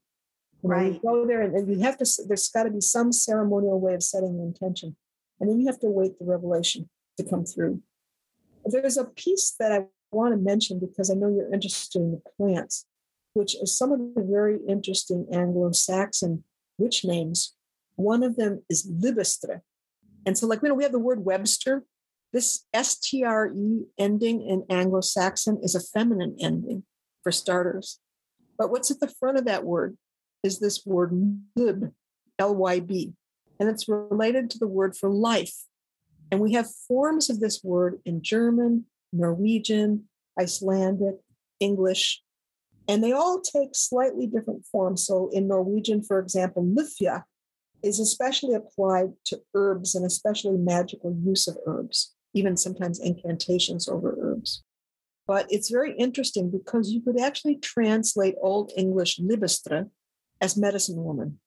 You know, right. You go there, and, and you have to. There's got to be some ceremonial way of setting the intention, and then you have to wait the revelation to come through. There's a piece that I want to mention because I know you're interested in the plants. which is some of the very interesting Anglo Saxon witch names. One of them is Libestre. And so, like, you know, we have the word Webster. This STRE ending in Anglo Saxon is a feminine ending for starters. But what's at the front of that word is this word lib, L Y B, and it's related to the word for life. And we have forms of this word in German, Norwegian, Icelandic, English, and they all take slightly different forms. So in Norwegian, for example, lifja is especially applied to herbs and especially magical use of herbs, even sometimes incantations over herbs. But it's very interesting because you could actually translate Old English libestre as medicine woman,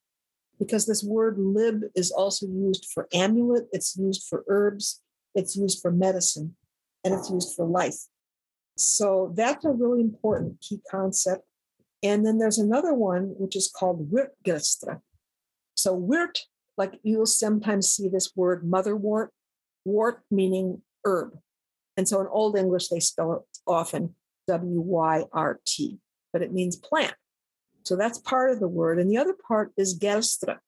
because this word lib is also used for amulet, it's used for herbs, it's used for medicine, and it's used for life. So that's a really important key concept. And then there's another one, which is called Wirtgestra. So wirt, like you'll sometimes see this word motherwort, wort meaning herb. And so in Old English, they spell it often W Y R T, but it means plant. So that's part of the word. And the other part is gerstra.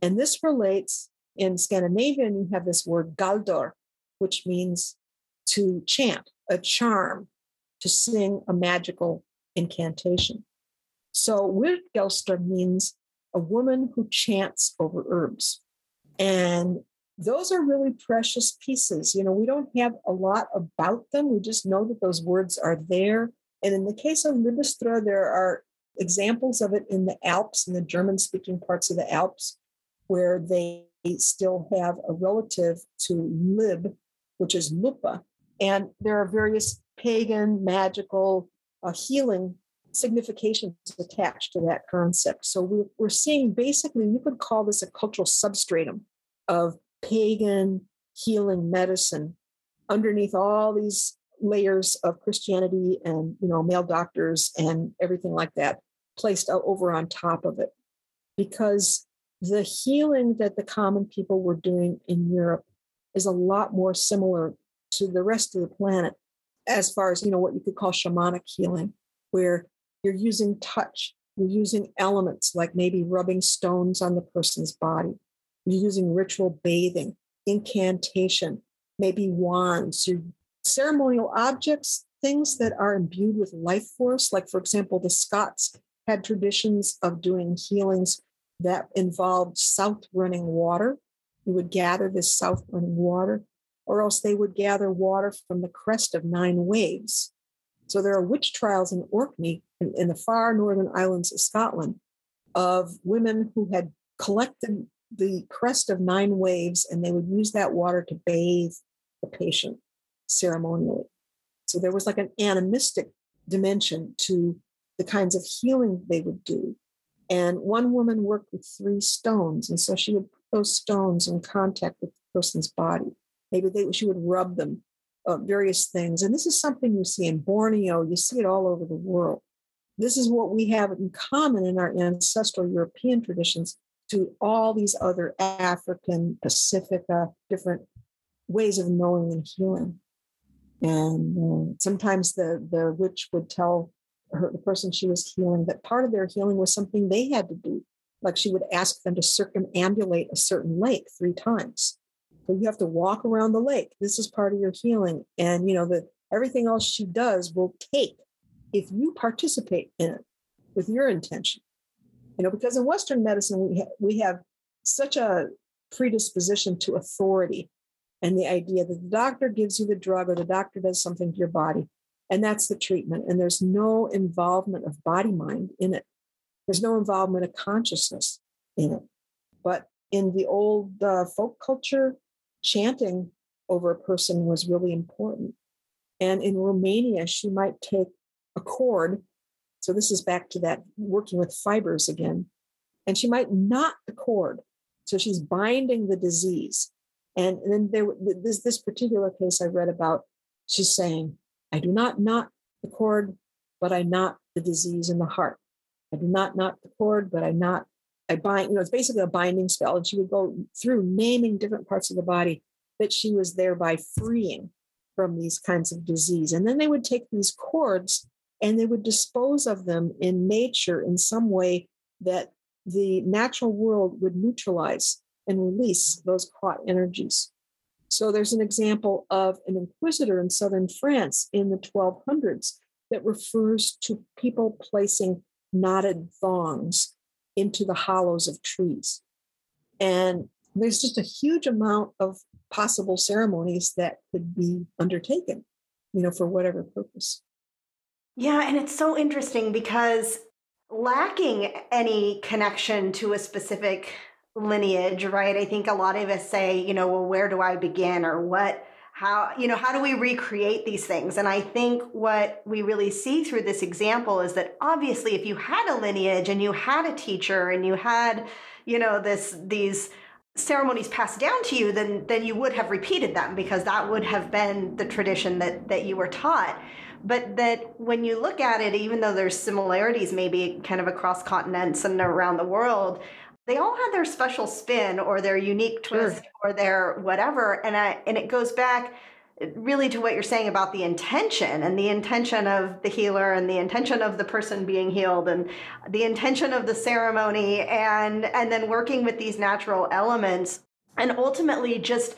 And this relates in Scandinavian, you have this word galdor, which means to chant, a charm, to sing a magical incantation. So Wirtgelster means a woman who chants over herbs. And those are really precious pieces. You know, we don't have a lot about them. We just know that those words are there. And in the case of Libestra, there are examples of it in the Alps, in the German speaking parts of the Alps, where they still have a relative to Lib, which is Lupa. And there are various pagan, magical, uh, healing significations attached to that concept. So we're, we're seeing basically, you could call this a cultural substratum of pagan healing medicine underneath all these layers of Christianity and you know male doctors and everything like that placed over on top of it because the healing that the common people were doing in Europe is a lot more similar to the rest of the planet as far as you know what you could call shamanic healing where you're using touch you're using elements like maybe rubbing stones on the person's body. You're using ritual bathing incantation maybe wands. Your ceremonial objects things that are imbued with life force. Like for example the scots had traditions of doing healings that involved south running water. You would gather this south running water or else they would gather water from the crest of nine waves. So there are witch trials in Orkney, in, in the far northern islands of Scotland, of women who had collected the crest of nine waves and they would use that water to bathe the patient ceremonially. So there was like an animistic dimension to the kinds of healing they would do. And one woman worked with three stones. And so she would put those stones in contact with the person's body. Maybe they, she would rub them, uh, various things. And this is something you see in Borneo, you see it all over the world. This is what we have in common in our ancestral European traditions to all these other African, Pacifica, different ways of knowing and healing. And uh, sometimes the, the witch would tell her, the person she was healing that part of their healing was something they had to do. Like she would ask them to circumambulate a certain lake three times. You have to walk around the lake. This is part of your healing. And you know that everything else she does will take if you participate in it with your intention. You know, because in Western medicine, we, ha- we have such a predisposition to authority and the idea that the doctor gives you the drug or the doctor does something to your body, and that's the treatment. And there's no involvement of body mind in it, there's no involvement of consciousness in it. But in the old uh, folk culture, chanting over a person was really important. And in Romania, she might take a cord. So this is back to that working with fibers again. And she might knot the cord. So she's binding the disease. And, then there this this particular case I read about, she's saying, I do not knot the cord, but I knot the disease in the heart. I do not knot the cord, but I knot I bind, you know, it's basically a binding spell. And she would go through naming different parts of the body that she was thereby freeing from these kinds of disease. And then they would take these cords and they would dispose of them in nature in some way that the natural world would neutralize and release those caught energies. So there's an example of an inquisitor in southern France in the 1200s that refers to people placing knotted thongs into the hollows of trees. And there's just a huge amount of possible ceremonies that could be undertaken, you know, for whatever purpose. Yeah, and it's so interesting because lacking any connection to a specific lineage, right? I think a lot of us say, you know, well, where do I begin or what how you know how do we recreate these things? And i think what we really see through this example is that obviously if you had a lineage and you had a teacher and you had you know this these ceremonies passed down to you then then you would have repeated them because that would have been the tradition that that you were taught. But that when you look at it even though there's similarities maybe kind of across continents and around the world they all had their special spin or their unique twist sure. or their whatever and I, and it goes back uh, really to what you're saying about the intention and the intention of the healer and the intention of the person being healed and the intention of the ceremony and and then working with these natural elements and ultimately just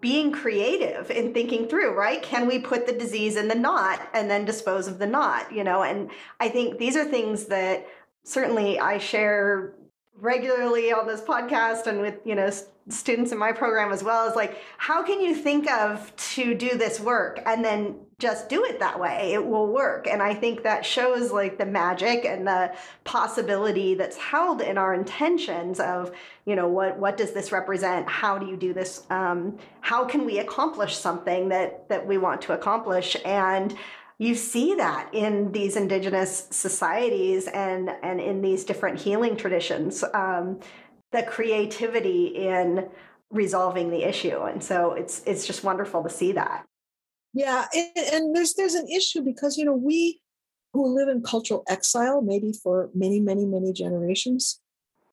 being creative in thinking through right can we put the disease in the knot and then dispose of the knot you know and i think these are things that certainly i share regularly on this podcast and with you know students in my program as well is like how can you think of to do this work and then just do it that way? It will work. And i think that shows like the magic and the possibility that's held in our intentions of you know what what does this represent? How do you do this? Um, how can we accomplish something that that we want to accomplish? And you see that in these indigenous societies and and in these different healing traditions um, the creativity in resolving the issue. And so it's it's just wonderful to see that. Yeah and, and there's there's an issue because you know we who live in cultural exile maybe for many many many generations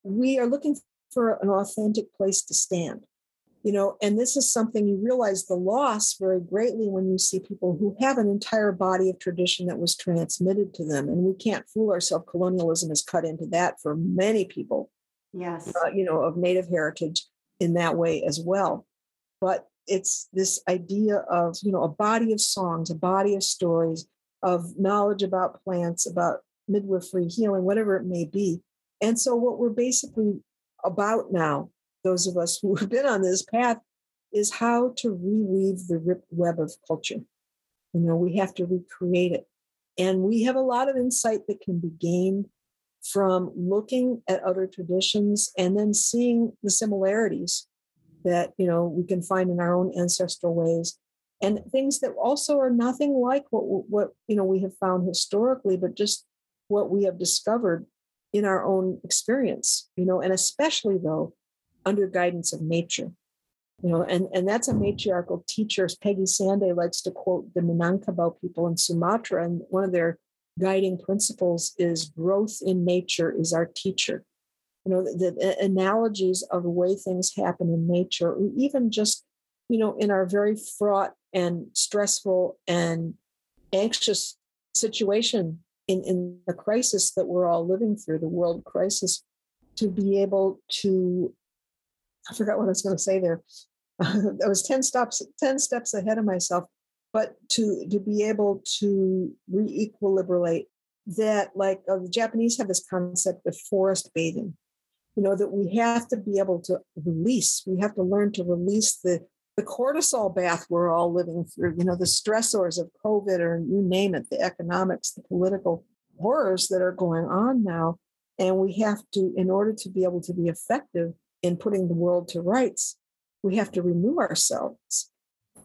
we are looking for an authentic place to stand you know and this is something you realize the loss very greatly when you see people who have an entire body of tradition that was transmitted to them. And we can't fool ourselves colonialism has cut into that for many people yes. uh, you know of native heritage in that way as well. But it's this idea of you know a body of songs a body of stories of knowledge about plants about midwifery healing whatever it may be. And so what we're basically about now those of us who have been on this path is how to reweave the ripped web of culture. You know, we have to recreate it. And we have a lot of insight that can be gained from looking at other traditions and then seeing the similarities that, you know, we can find in our own ancestral ways and things that also are nothing like what what you know we have found historically but just what we have discovered in our own experience you know and especially though under guidance of nature. You know, and, and that's a matriarchal teacher. Peggy Sanday likes to quote the Minangkabau people in Sumatra, and one of their guiding principles is growth in nature is our teacher. You know, the, the analogies of the way things happen in nature, or even just, you know, in our very fraught and stressful and anxious situation in, in the crisis that we're all living through, the world crisis, to be able to I forgot what I was going to say there. I was 10 steps 10 steps ahead of myself. But to to be able to re-equilibrate that, like uh, the Japanese have this concept of forest bathing. You know that we have to be able to release. We have to learn to release the the cortisol bath we're all living through. You know the stressors of COVID, or you name it, the economics, the political horrors that are going on now. And we have to, in order to be able to be effective, in putting the world to rights, we have to renew ourselves.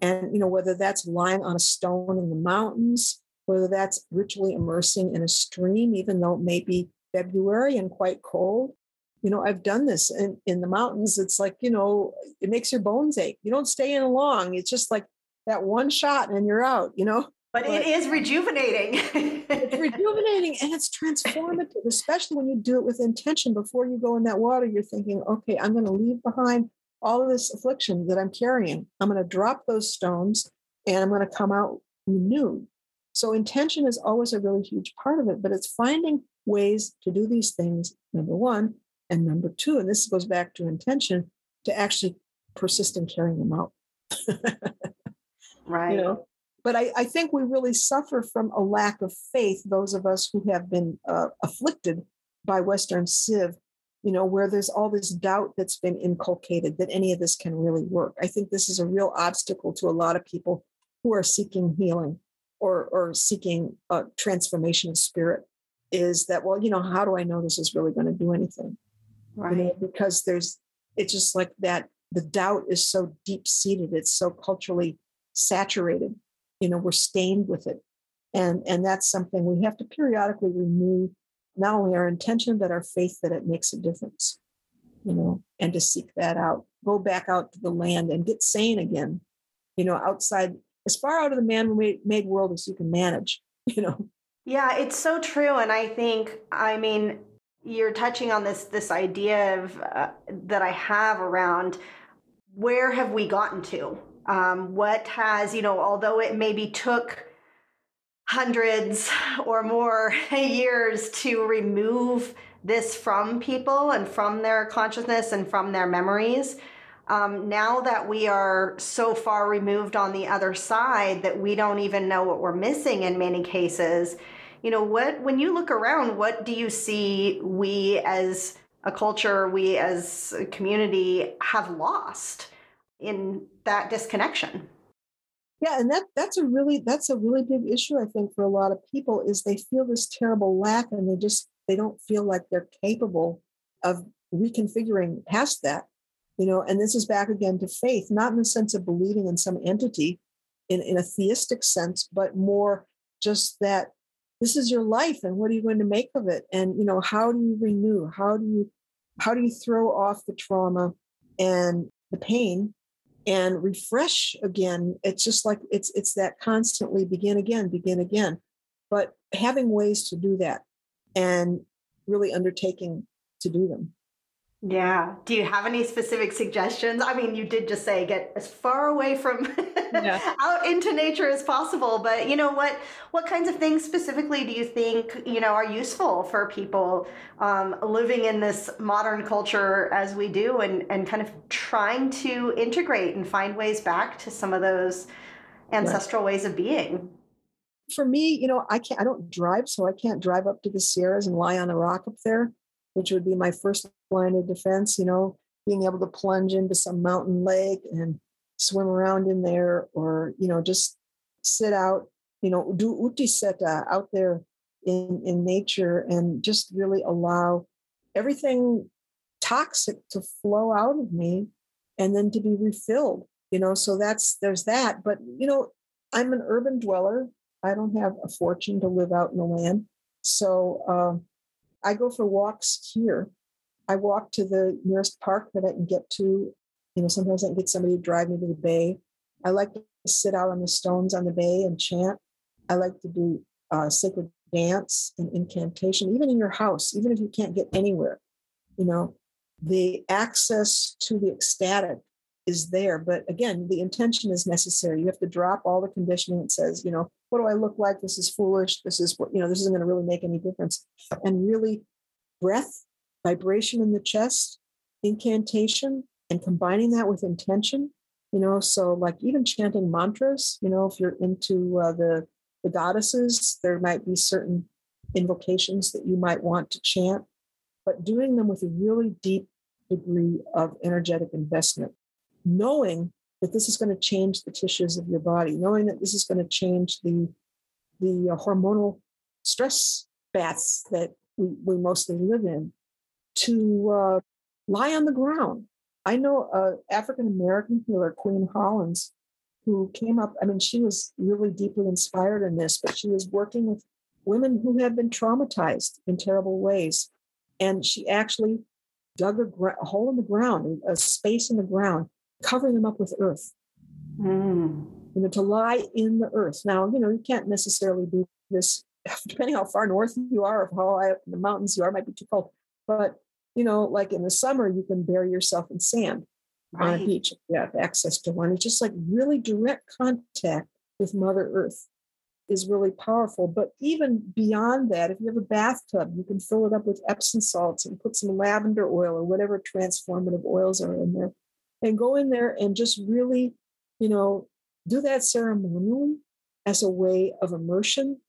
And, you know, whether that's lying on a stone in the mountains, whether that's ritually immersing in a stream, even though it may be February and quite cold. You know, I've done this in, in the mountains. It's like, you know, it makes your bones ache. You don't stay in long. It's just like that one shot and you're out, you know? But, but it is rejuvenating. it's rejuvenating and it's transformative, especially when you do it with intention. Before you go in that water, you're thinking, okay, I'm going to leave behind all of this affliction that I'm carrying. I'm going to drop those stones and I'm going to come out renewed. So intention is always a really huge part of it, but it's finding ways to do these things, number one. And number two, and this goes back to intention, to actually persist in carrying them out. right. You know? But I, I, think we really suffer from a lack of faith, those of us who have been uh, afflicted by Western Civ, you know, where there's all this doubt that's been inculcated that any of this can really work. I think this is a real obstacle to a lot of people who are seeking healing or, or seeking a transformation of spirit is that, well, you know, how do I know this is really going to do anything? Right. You know, because there's, it's just like that, the doubt is so deep seated, it's so culturally saturated. You know, we're stained with it. And, and that's something we have to periodically renew not only our intention, but our faith that it makes a difference, you know, and to seek that out. Go back out to the land and get sane again, you know, outside, as far out of the man made world as you can manage, you know. Yeah, it's so true. And I think, I mean, you're touching on this this idea of uh, that I have around where have we gotten to? Um, what has you know, although it maybe took hundreds or more years to remove this from people and from their consciousness and from their memories. Um, now that we are so far removed on the other side that we don't even know what we're missing in many cases, you know, what, when you look around, what do you see we as a culture, we as a community have lost in that disconnection? Yeah, and that that's a really that's a really big issue I think for a lot of people is they feel this terrible lack and they just they don't feel like they're capable of reconfiguring past that. You know, and this is back again to faith, not in the sense of believing in some entity in, in a theistic sense, but more just that this is your life and what are you going to make of it? And you know, how do you renew? How do you how do you throw off the trauma and the pain and refresh again it's just like it's it's that constantly begin again begin again. But having ways to do that and really undertaking to do them yeah. Do you have any specific suggestions? I mean, you did just say get as far away from yeah. out into nature as possible, but you know what what kinds of things specifically do you think, you know, are useful for people um, living in this modern culture as we do and and kind of trying to integrate and find ways back to some of those ancestral ways of being? For me, you know, I can't I don't drive, so I can't drive up to the Sierras and lie on a rock up there which would be my first line of defense, you know, being able to plunge into some mountain lake and swim around in there or, you know, just sit out, you know, do utiseta out there in, in nature and just really allow everything toxic to flow out of me and then to be refilled, you know, so that's, there's that. But, you know, I'm an urban dweller. I don't have a fortune to live out in the land. So, uh, I go for walks here. I walk to the nearest park that I can get to. You know, sometimes I can get somebody to drive me to the bay. I like to sit out on the stones on the bay and chant. I like to do uh, sacred dance and incantation, even in your house, even if you can't get anywhere. You know, the access to the ecstatic is there. But again, the intention is necessary. You have to drop all the conditioning that says, you know, what do I look like? This is foolish. This is what, you know, this isn't going to really make any difference. And really, breath, vibration in the chest, incantation, and combining that with intention, you know, so like even chanting mantras, you know, if you're into uh, the, the goddesses, there might be certain invocations that you might want to chant, but doing them with a really deep degree of energetic investment knowing that this is going to change the tissues of your body, knowing that this is going to change the the uh, hormonal stress baths that we, we mostly live in, to uh, lie on the ground. I know an African American healer, Queen Hollins, who came up. I mean, she was really deeply inspired in this, but she was working with women who had been traumatized in terrible ways. And she actually dug a, gra- a hole in the ground, a space in the ground, covering them up with earth. Mm. You know, to lie in the earth. Now, you know, you can't necessarily do this depending how far north you are, or how high up in the mountains you are, might be too cold. But you know, like in the summer, you can bury yourself in sand right. on a beach if you have access to one. It's just like really direct contact with Mother Earth is really powerful. But even beyond that, if you have a bathtub, you can fill it up with Epsom salts and put some lavender oil or whatever transformative oils are in there, and go in there and just really, you know, do that ceremonially as a way of immersion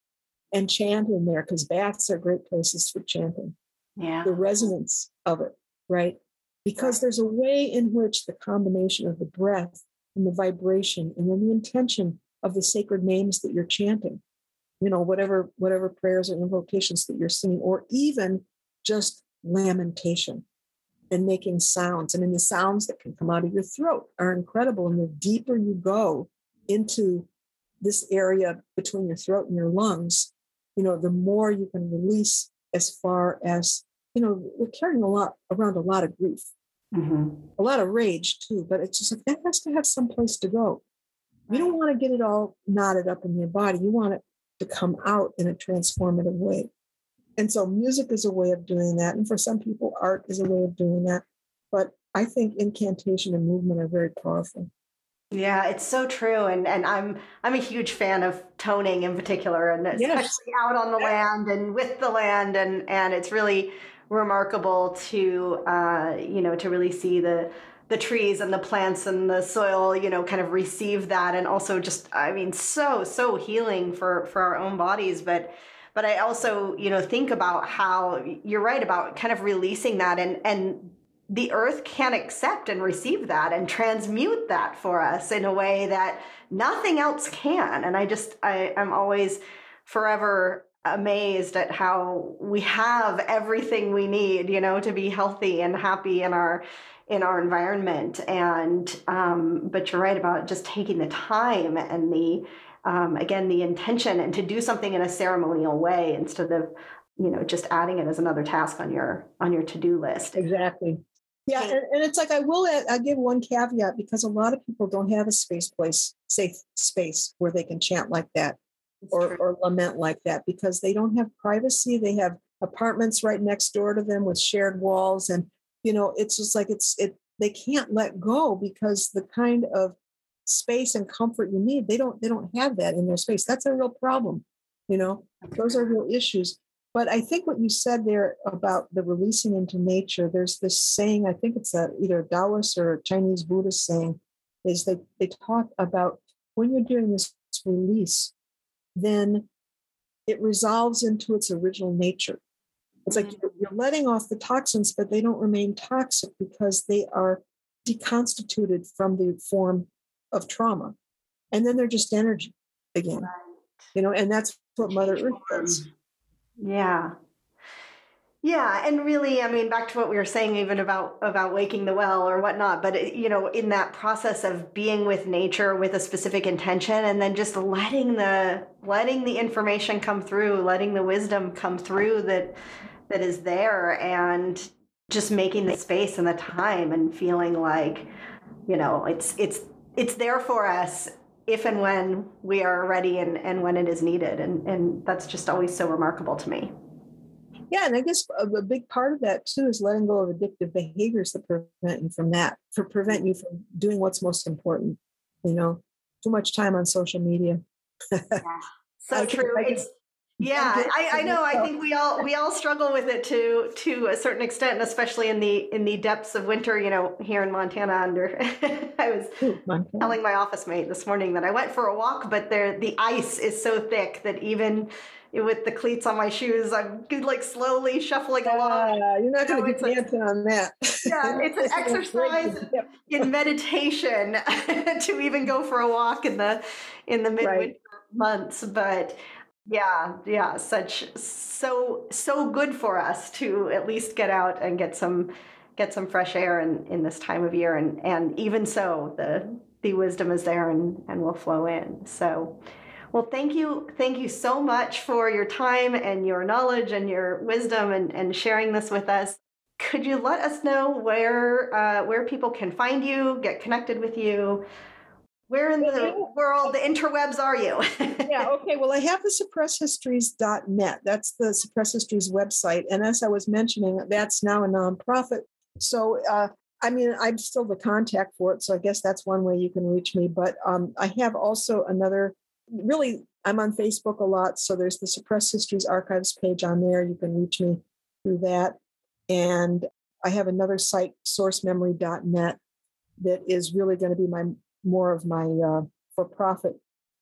and chant in there because baths are great places for chanting. Yeah. The resonance of it, right? Because there's a way in which the combination of the breath and the vibration and then the intention of the sacred names that you're chanting, you know, whatever whatever prayers or invocations that you're singing, or even just lamentation and making sounds. I mean, the sounds that can come out of your throat are incredible. And the deeper you go into this area between your throat and your lungs, you know, the more you can release as far as, you know, we're carrying a lot around a lot of grief, mm-hmm. a lot of rage too, but it's just like that has to have some place to go. You don't want to get it all knotted up in your body. You want it to come out in a transformative way. And so music is a way of doing that. And for some people, art is a way of doing that. But I think incantation and movement are very powerful. Yeah, it's so true, and and I'm I'm a huge fan of toning in particular, and especially yes. out on the land and with the land, and and it's really remarkable to uh, you know to really see the the trees and the plants and the soil you know kind of receive that and also just i mean so so healing for for our own bodies but but i also you know think about how you're right about kind of releasing that and and the earth can accept and receive that and transmute that for us in a way that nothing else can. And i just i i'm always forever amazed at how we have everything we need you know to be healthy and happy in our in our environment. And um, but you're right about just taking the time and the um, again the intention and to do something in a ceremonial way instead of you know just adding it as another task on your on your to-do list. Exactly yeah, and, and, it's like I will add, I give one caveat because a lot of people don't have a space place, safe space where they can chant like that or, or lament like that because they don't have privacy. They have apartments right next door to them with shared walls. And, you know, it's just like it's it they can't let go because the kind of space and comfort you need, they don't they don't have that in their space. That's a real problem. You know, those are real issues. But I think what you said there about the releasing into nature, there's this saying, I think it's a, either a Taoist or a Chinese Buddhist saying, is that they talk about when you're doing this release, then it resolves into its original nature. It's like mm-hmm. you're, you're letting off the toxins, but they don't remain toxic because they are deconstituted from the form of trauma. And then they're just energy again. Right. You know, and that's what Mother Earth does. Yeah. Yeah, and really, I mean, back to what we were saying, even about about waking the well or whatnot. But it, you know, in that process of being with nature with a specific intention, and then just letting the letting the information come through, letting the wisdom come through that that is there, and just making the space and the time, and feeling like, you know, it's it's it's there for us if and when we are ready and, and when it is needed. And, and that's just always so remarkable to me. Yeah, and I guess a big part of that too is letting go of addictive behaviors that prevent you from that, for prevent you from doing what's most important. You know, too much time on social media. yeah, so true. It's yeah I, I know i think we all we all struggle with it to to a certain extent and especially in the in the depths of winter you know here in montana under i was montana. telling my office mate this morning that i went for a walk but there the ice is so thick that even with the cleats on my shoes i'm like slowly shuffling uh, along. you're not going to get dancing on that. Yeah it's an exercise in meditation to even go for a walk in the in the midwinter right. months but yeah, yeah, such so so good for us to at least get out and get some get some fresh air in in this time of year and and even so the the wisdom is there and and will flow in. So well, thank you. Thank you so much for your time and your knowledge and your wisdom and, and sharing this with us. Could you let us know where uh, where people can find you, get connected with you, where in the world, the interwebs are you? yeah, okay. Well, I have the suppressedhistories.net. That's the Suppressed Histories website. And as I was mentioning, that's now a nonprofit. So, uh, I mean, I'm still the contact for it. So I guess that's one way you can reach me. But um, I have also another really, I'm on Facebook a lot. So there's the Suppressed Histories Archives page on there. You can reach me through that. And I have another site, sourcememory.net, that is really going to be my more of my uh, for profit.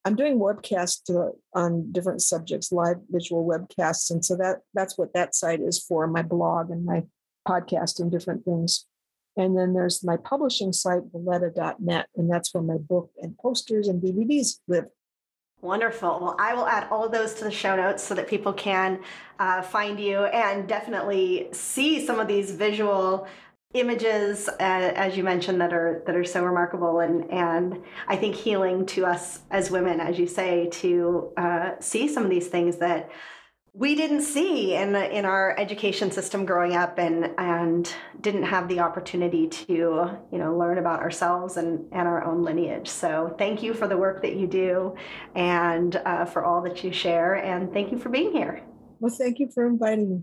I'm doing webcasts uh, on different subjects, live visual webcasts, and so that that's what that site is for. My blog and my podcast and different things. And then there's my publishing site, veleda.net, and that's where my book and posters and DVDs live. Wonderful. Well, I will add all those to the show notes so that people can uh, find you and definitely see some of these visual images, uh, as you mentioned, that are that are so remarkable and and I think healing to us as women, as you say, to uh, see some of these things that we didn't see in in our education system growing up and and didn't have the opportunity to you know learn about ourselves and and our own lineage. So thank you for the work that you do and uh, for all that you share and thank you for being here. Well thank you for inviting me